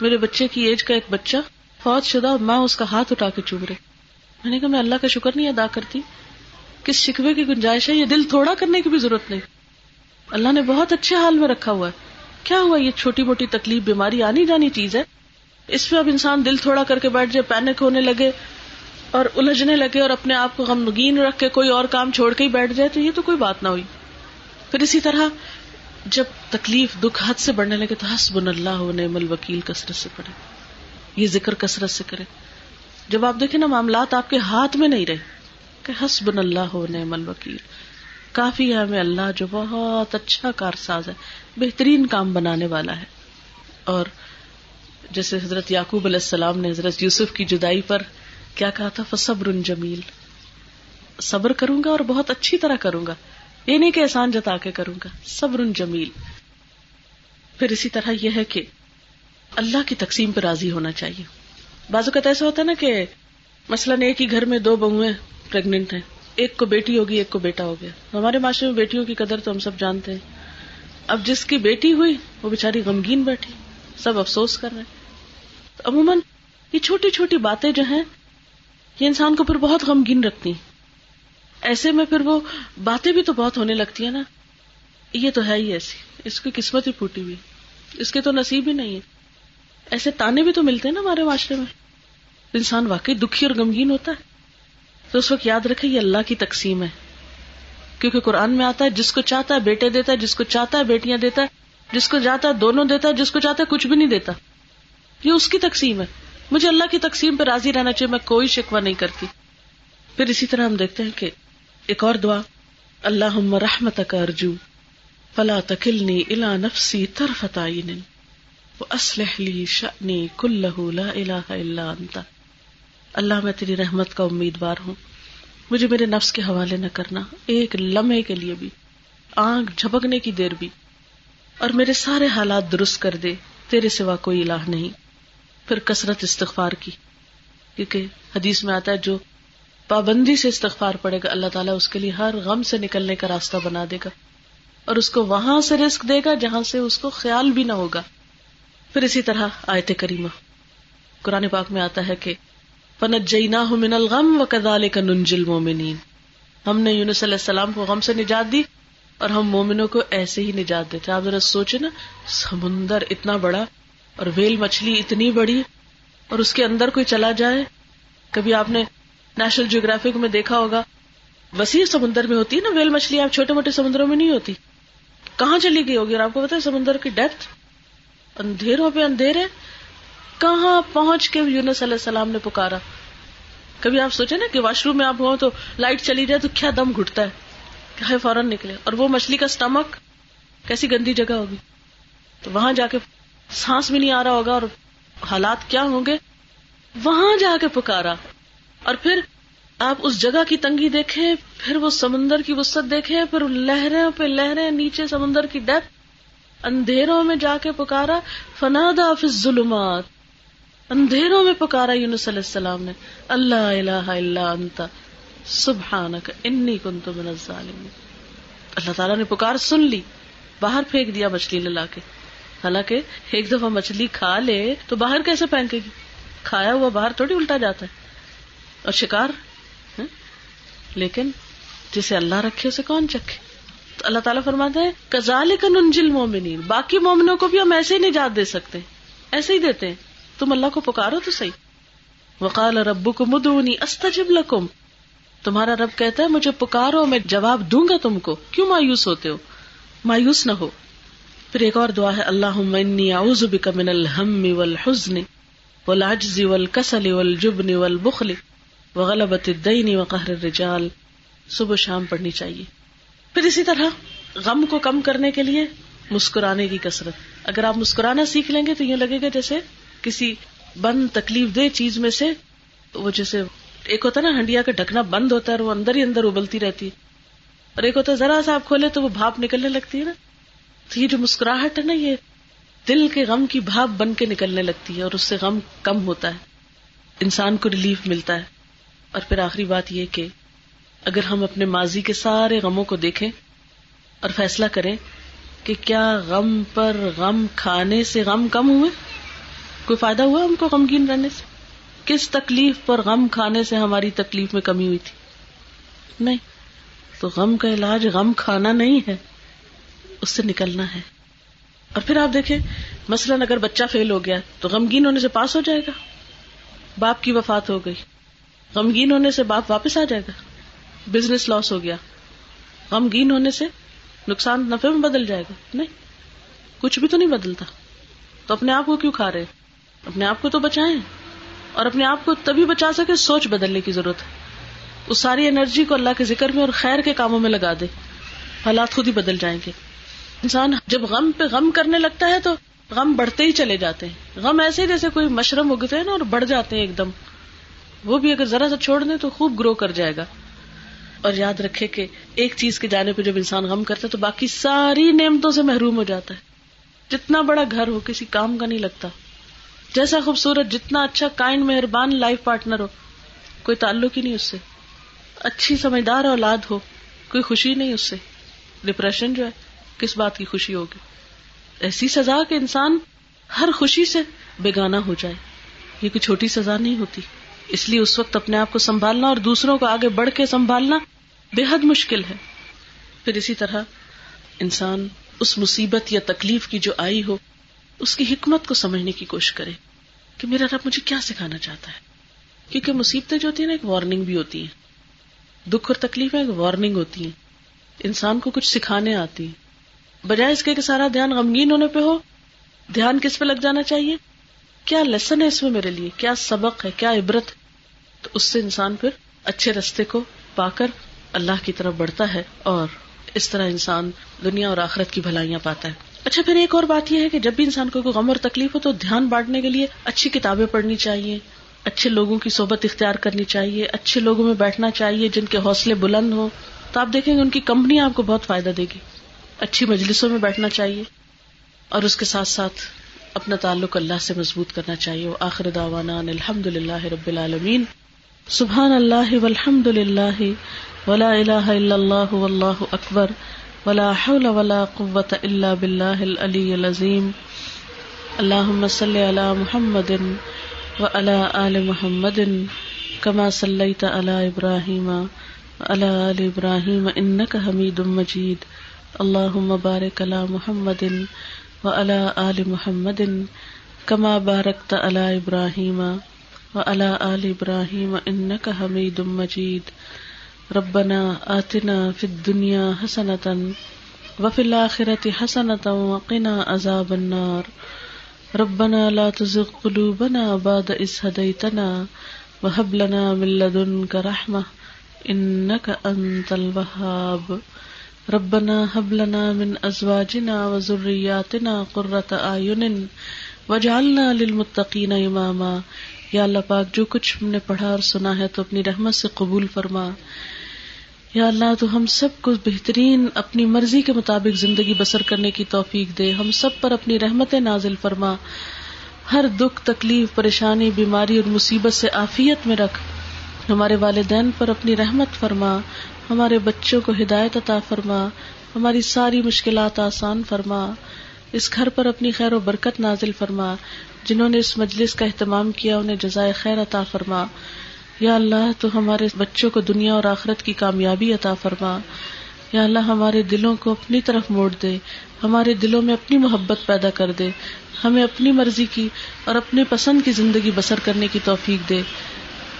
میرے بچے کی ایج کا ایک بچہ فوج شدہ ماں اس کا ہاتھ اٹھا کے چوب رہے میں نے کہا، میں اللہ کا شکر نہیں ادا کرتی۔ کس شکوے کی گنجائش ہے؟ یہ دل تھوڑا کرنے کی بھی ضرورت نہیں۔ اللہ نے بہت اچھے حال میں رکھا ہوا ہے۔ کیا ہوا یہ چھوٹی موٹی تکلیف، بیماری آنی جانی چیز ہے؟ اس پہ اب انسان دل تھوڑا کر کے بیٹھ جائے، پینک ہونے لگے اور الجھنے لگے اور اپنے آپ کو غمگین رکھ کے کوئی اور کام چھوڑ کے ہی بیٹھ جائے، تو یہ تو کوئی بات نہ ہوئی۔ پھر اسی طرح جب تکلیف دکھ حد سے بڑھنے لگے تو حسب اللہ ہو نعم الوکیل کثرت سے پڑے یہ ذکر کثرت سے کرے۔ جب آپ دیکھیں نا معاملات آپ کے ہاتھ میں نہیں رہے، کہ حسب اللہ ہو نعم الوکیل۔ کافی ہے ہمیں اللہ جو بہت اچھا کار ساز ہے، بہترین کام بنانے والا ہے۔ اور جیسے حضرت یعقوب علیہ السلام نے حضرت یوسف کی جدائی پر کیا کہا تھا؟ فصبر جمیل۔ صبر کروں گا اور بہت اچھی طرح کروں گا۔ یہ نہیں کہ احسان جتا کے کروں گا۔ صبر جمیل۔ پھر اسی طرح یہ ہے کہ اللہ کی تقسیم پہ راضی ہونا چاہیے۔ بازو کا ایسا ہوتا ہے نا کہ مثلاً ایک ہی گھر میں دو بہویں پریگنٹ ہیں۔ ایک کو بیٹی ہوگی، ایک کو بیٹا ہو گیا۔ ہمارے معاشرے میں بیٹیوں کی قدر تو ہم سب جانتے ہیں۔ اب جس کی بیٹی ہوئی، وہ بےچاری غمگین بیٹھی۔ سب افسوس کر رہے عموماً یہ چھوٹی چھوٹی باتیں جو ہیں، یہ انسان کو پھر بہت غمگین رکھتی ایسے میں پھر وہ باتیں بھی تو بہت ہونے لگتی ہیں نا۔ یہ تو ہے ہی ایسی۔ اس کی قسمت ہی پھوٹی ہوئی۔ اس کے تو نصیب ہی نہیں ہے۔ ایسے تانے بھی تو ملتے ہیں نا ہمارے معاشرے میں۔ انسان واقعی دکھی اور غمگین ہوتا ہے۔ تو اس وقت یاد رکھے یہ اللہ کی تقسیم ہے۔ کیونکہ قرآن میں آتا ہے، جس کو چاہتا ہے بیٹے دیتا ہے، جس کو چاہتا ہے بیٹیاں دیتا ہے، جس کو جاتا ہے دونوں دیتا ہے، جس کو چاہتا ہے کچھ بھی نہیں دیتا۔ یہ اس کی تقسیم ہے۔ مجھے اللہ کی تقسیم پہ راضی رہنا چاہیے، میں کوئی شکوا نہیں کرتی۔ پھر اسی طرح ہم دیکھتے ہیں کہ ایک اور دعا اللہ رحمت کا ارجو، فلا تکلنی الا نفسی طرفت عین۔ واصلح لی شأنی کلہ لا الہ الا انت۔ اللہ، میں تیری رحمت کا امیدوار ہوں۔ مجھے میرے نفس کے حوالے نہ کرنا، ایک لمحے کے لیے بھی، آنکھ جھپکنے کی دیر بھی۔ اور میرے سارے حالات درست کر دے، تیرے سوا کوئی الہ نہیں۔ پھر کثرت استغفار کی۔ کیونکہ حدیث میں آتا ہے جو پابندی سے استغفار پڑے گا، اللہ تعالیٰ اس کے لیے ہر غم سے نکلنے کا راستہ بنا دے گا۔ اور اس کو وہاں سے رسک دے گا جہاں سے اس کو خیال بھی نہ ہوگا۔ پھر اسی طرح آیت کریمہ۔ قرآن پاک میں آتا ہے کہ فنت جینا من الغم و کدال کا ننجل مومنین ہم نے یونس علیہ السلام کو غم سے نجات دی اور ہم مومنوں کو ایسے ہی نجات دیتے۔ آپ ذرا سوچے نا، سمندر اتنا بڑا اور ویل مچھلی اتنی بڑی اور اس کے اندر کوئی چلا جائے۔ کبھی آپ نے نیشنل جیوگرافک میں دیکھا ہوگا۔ وسیع سمندر میں ہوتی ہے نا ویل مچھلی، آپ چھوٹے موٹے سمندروں میں نہیں ہوتی۔ کہاں چلی گئی ہوگی؟ اور آپ کو پتا سمندر کی ڈیپتھ اندھیروں پہ اندھیرے کہاں پہنچ کے یونس علیہ السلام نے پکارا؟ کبھی آپ سوچے نا کہ واش روم میں آپ ہو تو لائٹ چلی جائے تو کیا دم گھٹتا ہے؟ فوراً نکلے۔ اور وہ مچھلی کا اسٹمک کیسی گندی جگہ ہوگی؟ تو وہاں جا کے سانس بھی نہیں آ رہا ہوگا اور حالات کیا ہوں گے؟ وہاں جا کے پکارا۔ اور پھر آپ اس جگہ کی تنگی دیکھیں، پھر وہ سمندر کی وسط دیکھیں، پھر لہریں پہ لہریں، نیچے سمندر کی ڈیپ اندھیروں میں جا کے پکارا۔ فنادا فی الظلمات۔ اندھیروں میں پکارا یونس علیہ السلام نے۔ اللہ الہ الا انت۔ سبحانک انی کنت من الظالمین۔ اللہ تعالیٰ نے پکار سن لی۔ باہر پھینک دیا مچھلی لا کے۔ حالانکہ ایک دفعہ مچھلی کھا لے تو باہر کیسے پھینکے گی؟ کھایا ہوا باہر تھوڑی الٹا جاتا ہے۔ اور شکار؟ ہاں؟ لیکن جسے اللہ رکھے اسے کون چکھے؟ تو اللہ تعالیٰ فرماتا ہے کزال کا ننجل مومنین باقی مومنوں کو بھی ہم ایسے ہی نجات دے سکتے ایسے ہی دیتے ہیں۔ تم اللہ کو پکارو تو صحیح۔ وقال ربو کو مدونی استجب لکم۔ تمہارا رب کہتا ہے، مجھے پکارو، میں جواب دوں گا تم کو۔ کیوں مایوس ہوتے ہو؟ مایوس نہ ہو۔ پھر ایک اور دعا ہے اللہ اعوذ بک من الہم والحزن والعجز والکسل والجبن والبخل وغلبت الدین وقہر الرجال۔ صبح شام پڑھنی چاہیے۔ پھر اسی طرح غم کو کم کرنے کے لیے مسکرانے کی کثرت۔ اگر آپ مسکرانا سیکھ لیں گے تو یوں لگے گا جیسے کسی بند تکلیف دہ چیز میں سے وہ جیسے ایک ہوتا ہے نا، ہنڈیا کا ڈھکنا بند ہوتا ہے اور وہ اندر ہی اندر ابلتی رہتی ہے۔ اور ایک ہوتا ہے، ذرا سا آپ کھولے تو وہ بھاپ نکلنے لگتی ہے نا۔ تو یہ جو مسکراہٹ ہے نا، یہ دل کے غم کی بھاپ بن کے نکلنے لگتی ہے اور اس سے غم کم ہوتا ہے۔ انسان کو ریلیف ملتا ہے۔ اور پھر آخری بات یہ کہ اگر ہم اپنے ماضی کے سارے غموں کو دیکھیں اور فیصلہ کریں کہ کیا غم پر غم کھانے سے غم کم ہوئے؟ کوئی فائدہ ہوا ہم کو غمگین رہنے سے؟ کس تکلیف پر غم کھانے سے ہماری تکلیف میں کمی ہوئی تھی؟ نہیں۔ تو غم کا علاج غم کھانا نہیں ہے۔ اس سے نکلنا ہے۔ اور پھر آپ دیکھیں، مثلاً اگر بچہ فیل ہو گیا، تو غمگین ہونے سے پاس ہو جائے گا۔ باپ کی وفات ہو گئی۔ غمگین ہونے سے باپ واپس آ جائے گا۔ بزنس لاس ہو گیا۔ غمگین ہونے سے نقصان نفے میں بدل جائے گا۔ نہیں، کچھ بھی تو نہیں بدلتا۔ تو اپنے آپ کو کیوں کھا رہے؟ اپنے آپ کو تو بچائیں۔ اور اپنے آپ کو تبھی بچا سکے سوچ بدلنے کی ضرورت ہے۔ اس ساری انرجی کو اللہ کے ذکر میں اور خیر کے کاموں میں لگا دے۔ حالات خود ہی بدل جائیں گے۔ انسان جب غم پہ غم کرنے لگتا ہے تو غم بڑھتے ہی چلے جاتے ہیں۔ غم ایسے جیسے کوئی مشرم اگتے ہیں نا اور بڑھ جاتے ہیں ایک دم۔ وہ بھی اگر ذرا سا چھوڑ دیں تو خوب گرو کر جائے گا۔ اور یاد رکھے کہ ایک چیز کے جانے پہ جب انسان غم کرتا ہے تو باقی ساری نعمتوں سے محروم ہو جاتا ہے۔ جتنا بڑا گھر ہو، کسی کام کا نہیں لگتا۔ جیسا خوبصورت، جتنا اچھا کائنڈ، مہربان لائف پارٹنر ہو، کوئی تعلق ہی نہیں اس سے۔ اچھی سمجھدار اولاد ہو، کوئی خوشی نہیں اس سے۔ ڈپریشن جو ہے کس بات کی خوشی ہوگی؟ ایسی سزا کہ انسان ہر خوشی سے بےگانا ہو جائے۔ یہ کوئی چھوٹی سزا نہیں ہوتی۔ اس لیے اس وقت اپنے آپ کو سنبھالنا اور دوسروں کو آگے بڑھ کے سنبھالنا بے حد مشکل ہے۔ پھر اسی طرح انسان اس مصیبت یا تکلیف کی جو آئی ہو، اس کی حکمت کو سمجھنے کی کوشش کرے کہ میرا رب مجھے کیا سکھانا چاہتا ہے۔ کیونکہ مصیبتیں جو ہوتی ہیں نا، ایک وارننگ بھی ہوتی ہیں۔ دکھ اور تکلیف ایک وارننگ ہوتی ہیں۔ انسان کو کچھ سکھانے آتی ہیں۔ بجائے اس کے کہ سارا دھیان غمگین ہونے پہ ہو، دھیان کس پہ لگ جانا چاہیے؟ کیا لیسن ہے اس میں میرے لیے؟ کیا سبق ہے؟ کیا عبرت؟ تو اس سے انسان پھر اچھے رستے کو پا کر اللہ کی طرف بڑھتا ہے اور اس طرح انسان دنیا اور آخرت کی بھلائیاں پاتا ہے۔ اچھا پھر ایک اور بات یہ ہے کہ جب بھی انسان کو کوئی غم اور تکلیف ہو تو دھیان بانٹنے کے لیے اچھی کتابیں پڑھنی چاہیے، اچھے لوگوں کی صحبت اختیار کرنی چاہیے، اچھے لوگوں میں بیٹھنا چاہیے جن کے حوصلے بلند ہوں، تو آپ دیکھیں گے ان کی کمپنی آپ کو بہت فائدہ دے گی۔ اچھی مجلسوں میں بیٹھنا چاہیے اور اس کے ساتھ ساتھ اپنا تعلق اللہ سے مضبوط کرنا چاہیے۔ آخر داوانا الحمد للہ رب العالمین۔ سبحان اللہ والحمد للہ ولا الہ الا اللہ واللہ اکبر۔ ولا حول ولا قوة الا باللہ العلی العظیم۔ اللہم صلی علی محمد وعلى آل محمد کما صلیت علی ابراہیم وعلى آل ابراہیم انک حمید مجید۔ اللہم بارک علی محمد وعلى آل محمد کما بارکت علی ابراہیم وعلى آل ابراہیم انک حمید مجید. ربنا آتنا فی الدنیا حسنتا وفی الآخرة حسنتا وقنا عذاب النار. ربنا لا تزغ قلوبنا بعد إذ هديتنا وهب لنا من لدنك رحمة إنك أنت الوهاب ربنا هب لنا من ازواجنا وذرياتنا قرة اعين واجعلنا للمتقين اماما یا اللہ پاک جو کچھ ہم نے پڑھا اور سنا ہے تو اپنی رحمت سے قبول فرما یا اللہ تو ہم سب کو بہترین اپنی مرضی کے مطابق زندگی بسر کرنے کی توفیق دے ہم سب پر اپنی رحمت نازل فرما ہر دکھ تکلیف پریشانی بیماری اور مصیبت سے آفیت میں رکھ ہمارے والدین پر اپنی رحمت فرما، ہمارے بچوں کو ہدایت عطا فرما، ہماری ساری مشکلات آسان فرما، اس گھر پر اپنی خیر و برکت نازل فرما، جنہوں نے اس مجلس کا اہتمام کیا، انہیں جزائے خیر عطا فرما۔ یا اللہ، تو ہمارے بچوں کو دنیا اور آخرت کی کامیابی عطا فرما۔ یا اللہ، ہمارے دلوں کو اپنی طرف موڑ دے، ہمارے دلوں میں اپنی محبت پیدا کر دے، ہمیں اپنی مرضی کی اور اپنی پسند کی زندگی بسر کرنے کی توفیق دے۔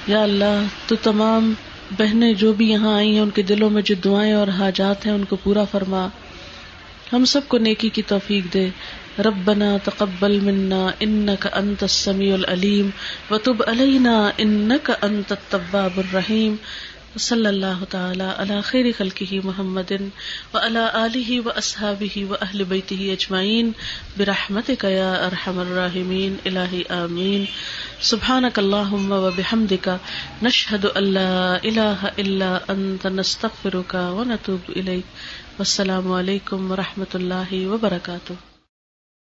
یا اللہ، تو تمام بہنیں جو بھی یہاں آئی ہیں، ان کے دلوں میں جو دعائیں اور حاجات ہیں، ان کو پورا فرما۔ ہم سب کو نیکی کی توفیق دے۔ ربنا تقبل منا انك انت السميع العليم وتب علينا انك انت التواب الرحيم صلی اللہ تعالی علی خیر خلقہ محمد وعلى آلہ واصحابہ واہل بیتہ اجمعین برحمتک یا ارحم الراحمین الہی آمین سبحانك اللهم وبحمدك نشهد ان لا اله الا انت نستغفرك ونتوب اليك والسلام علیکم ورحمۃ اللہ وبرکاتہ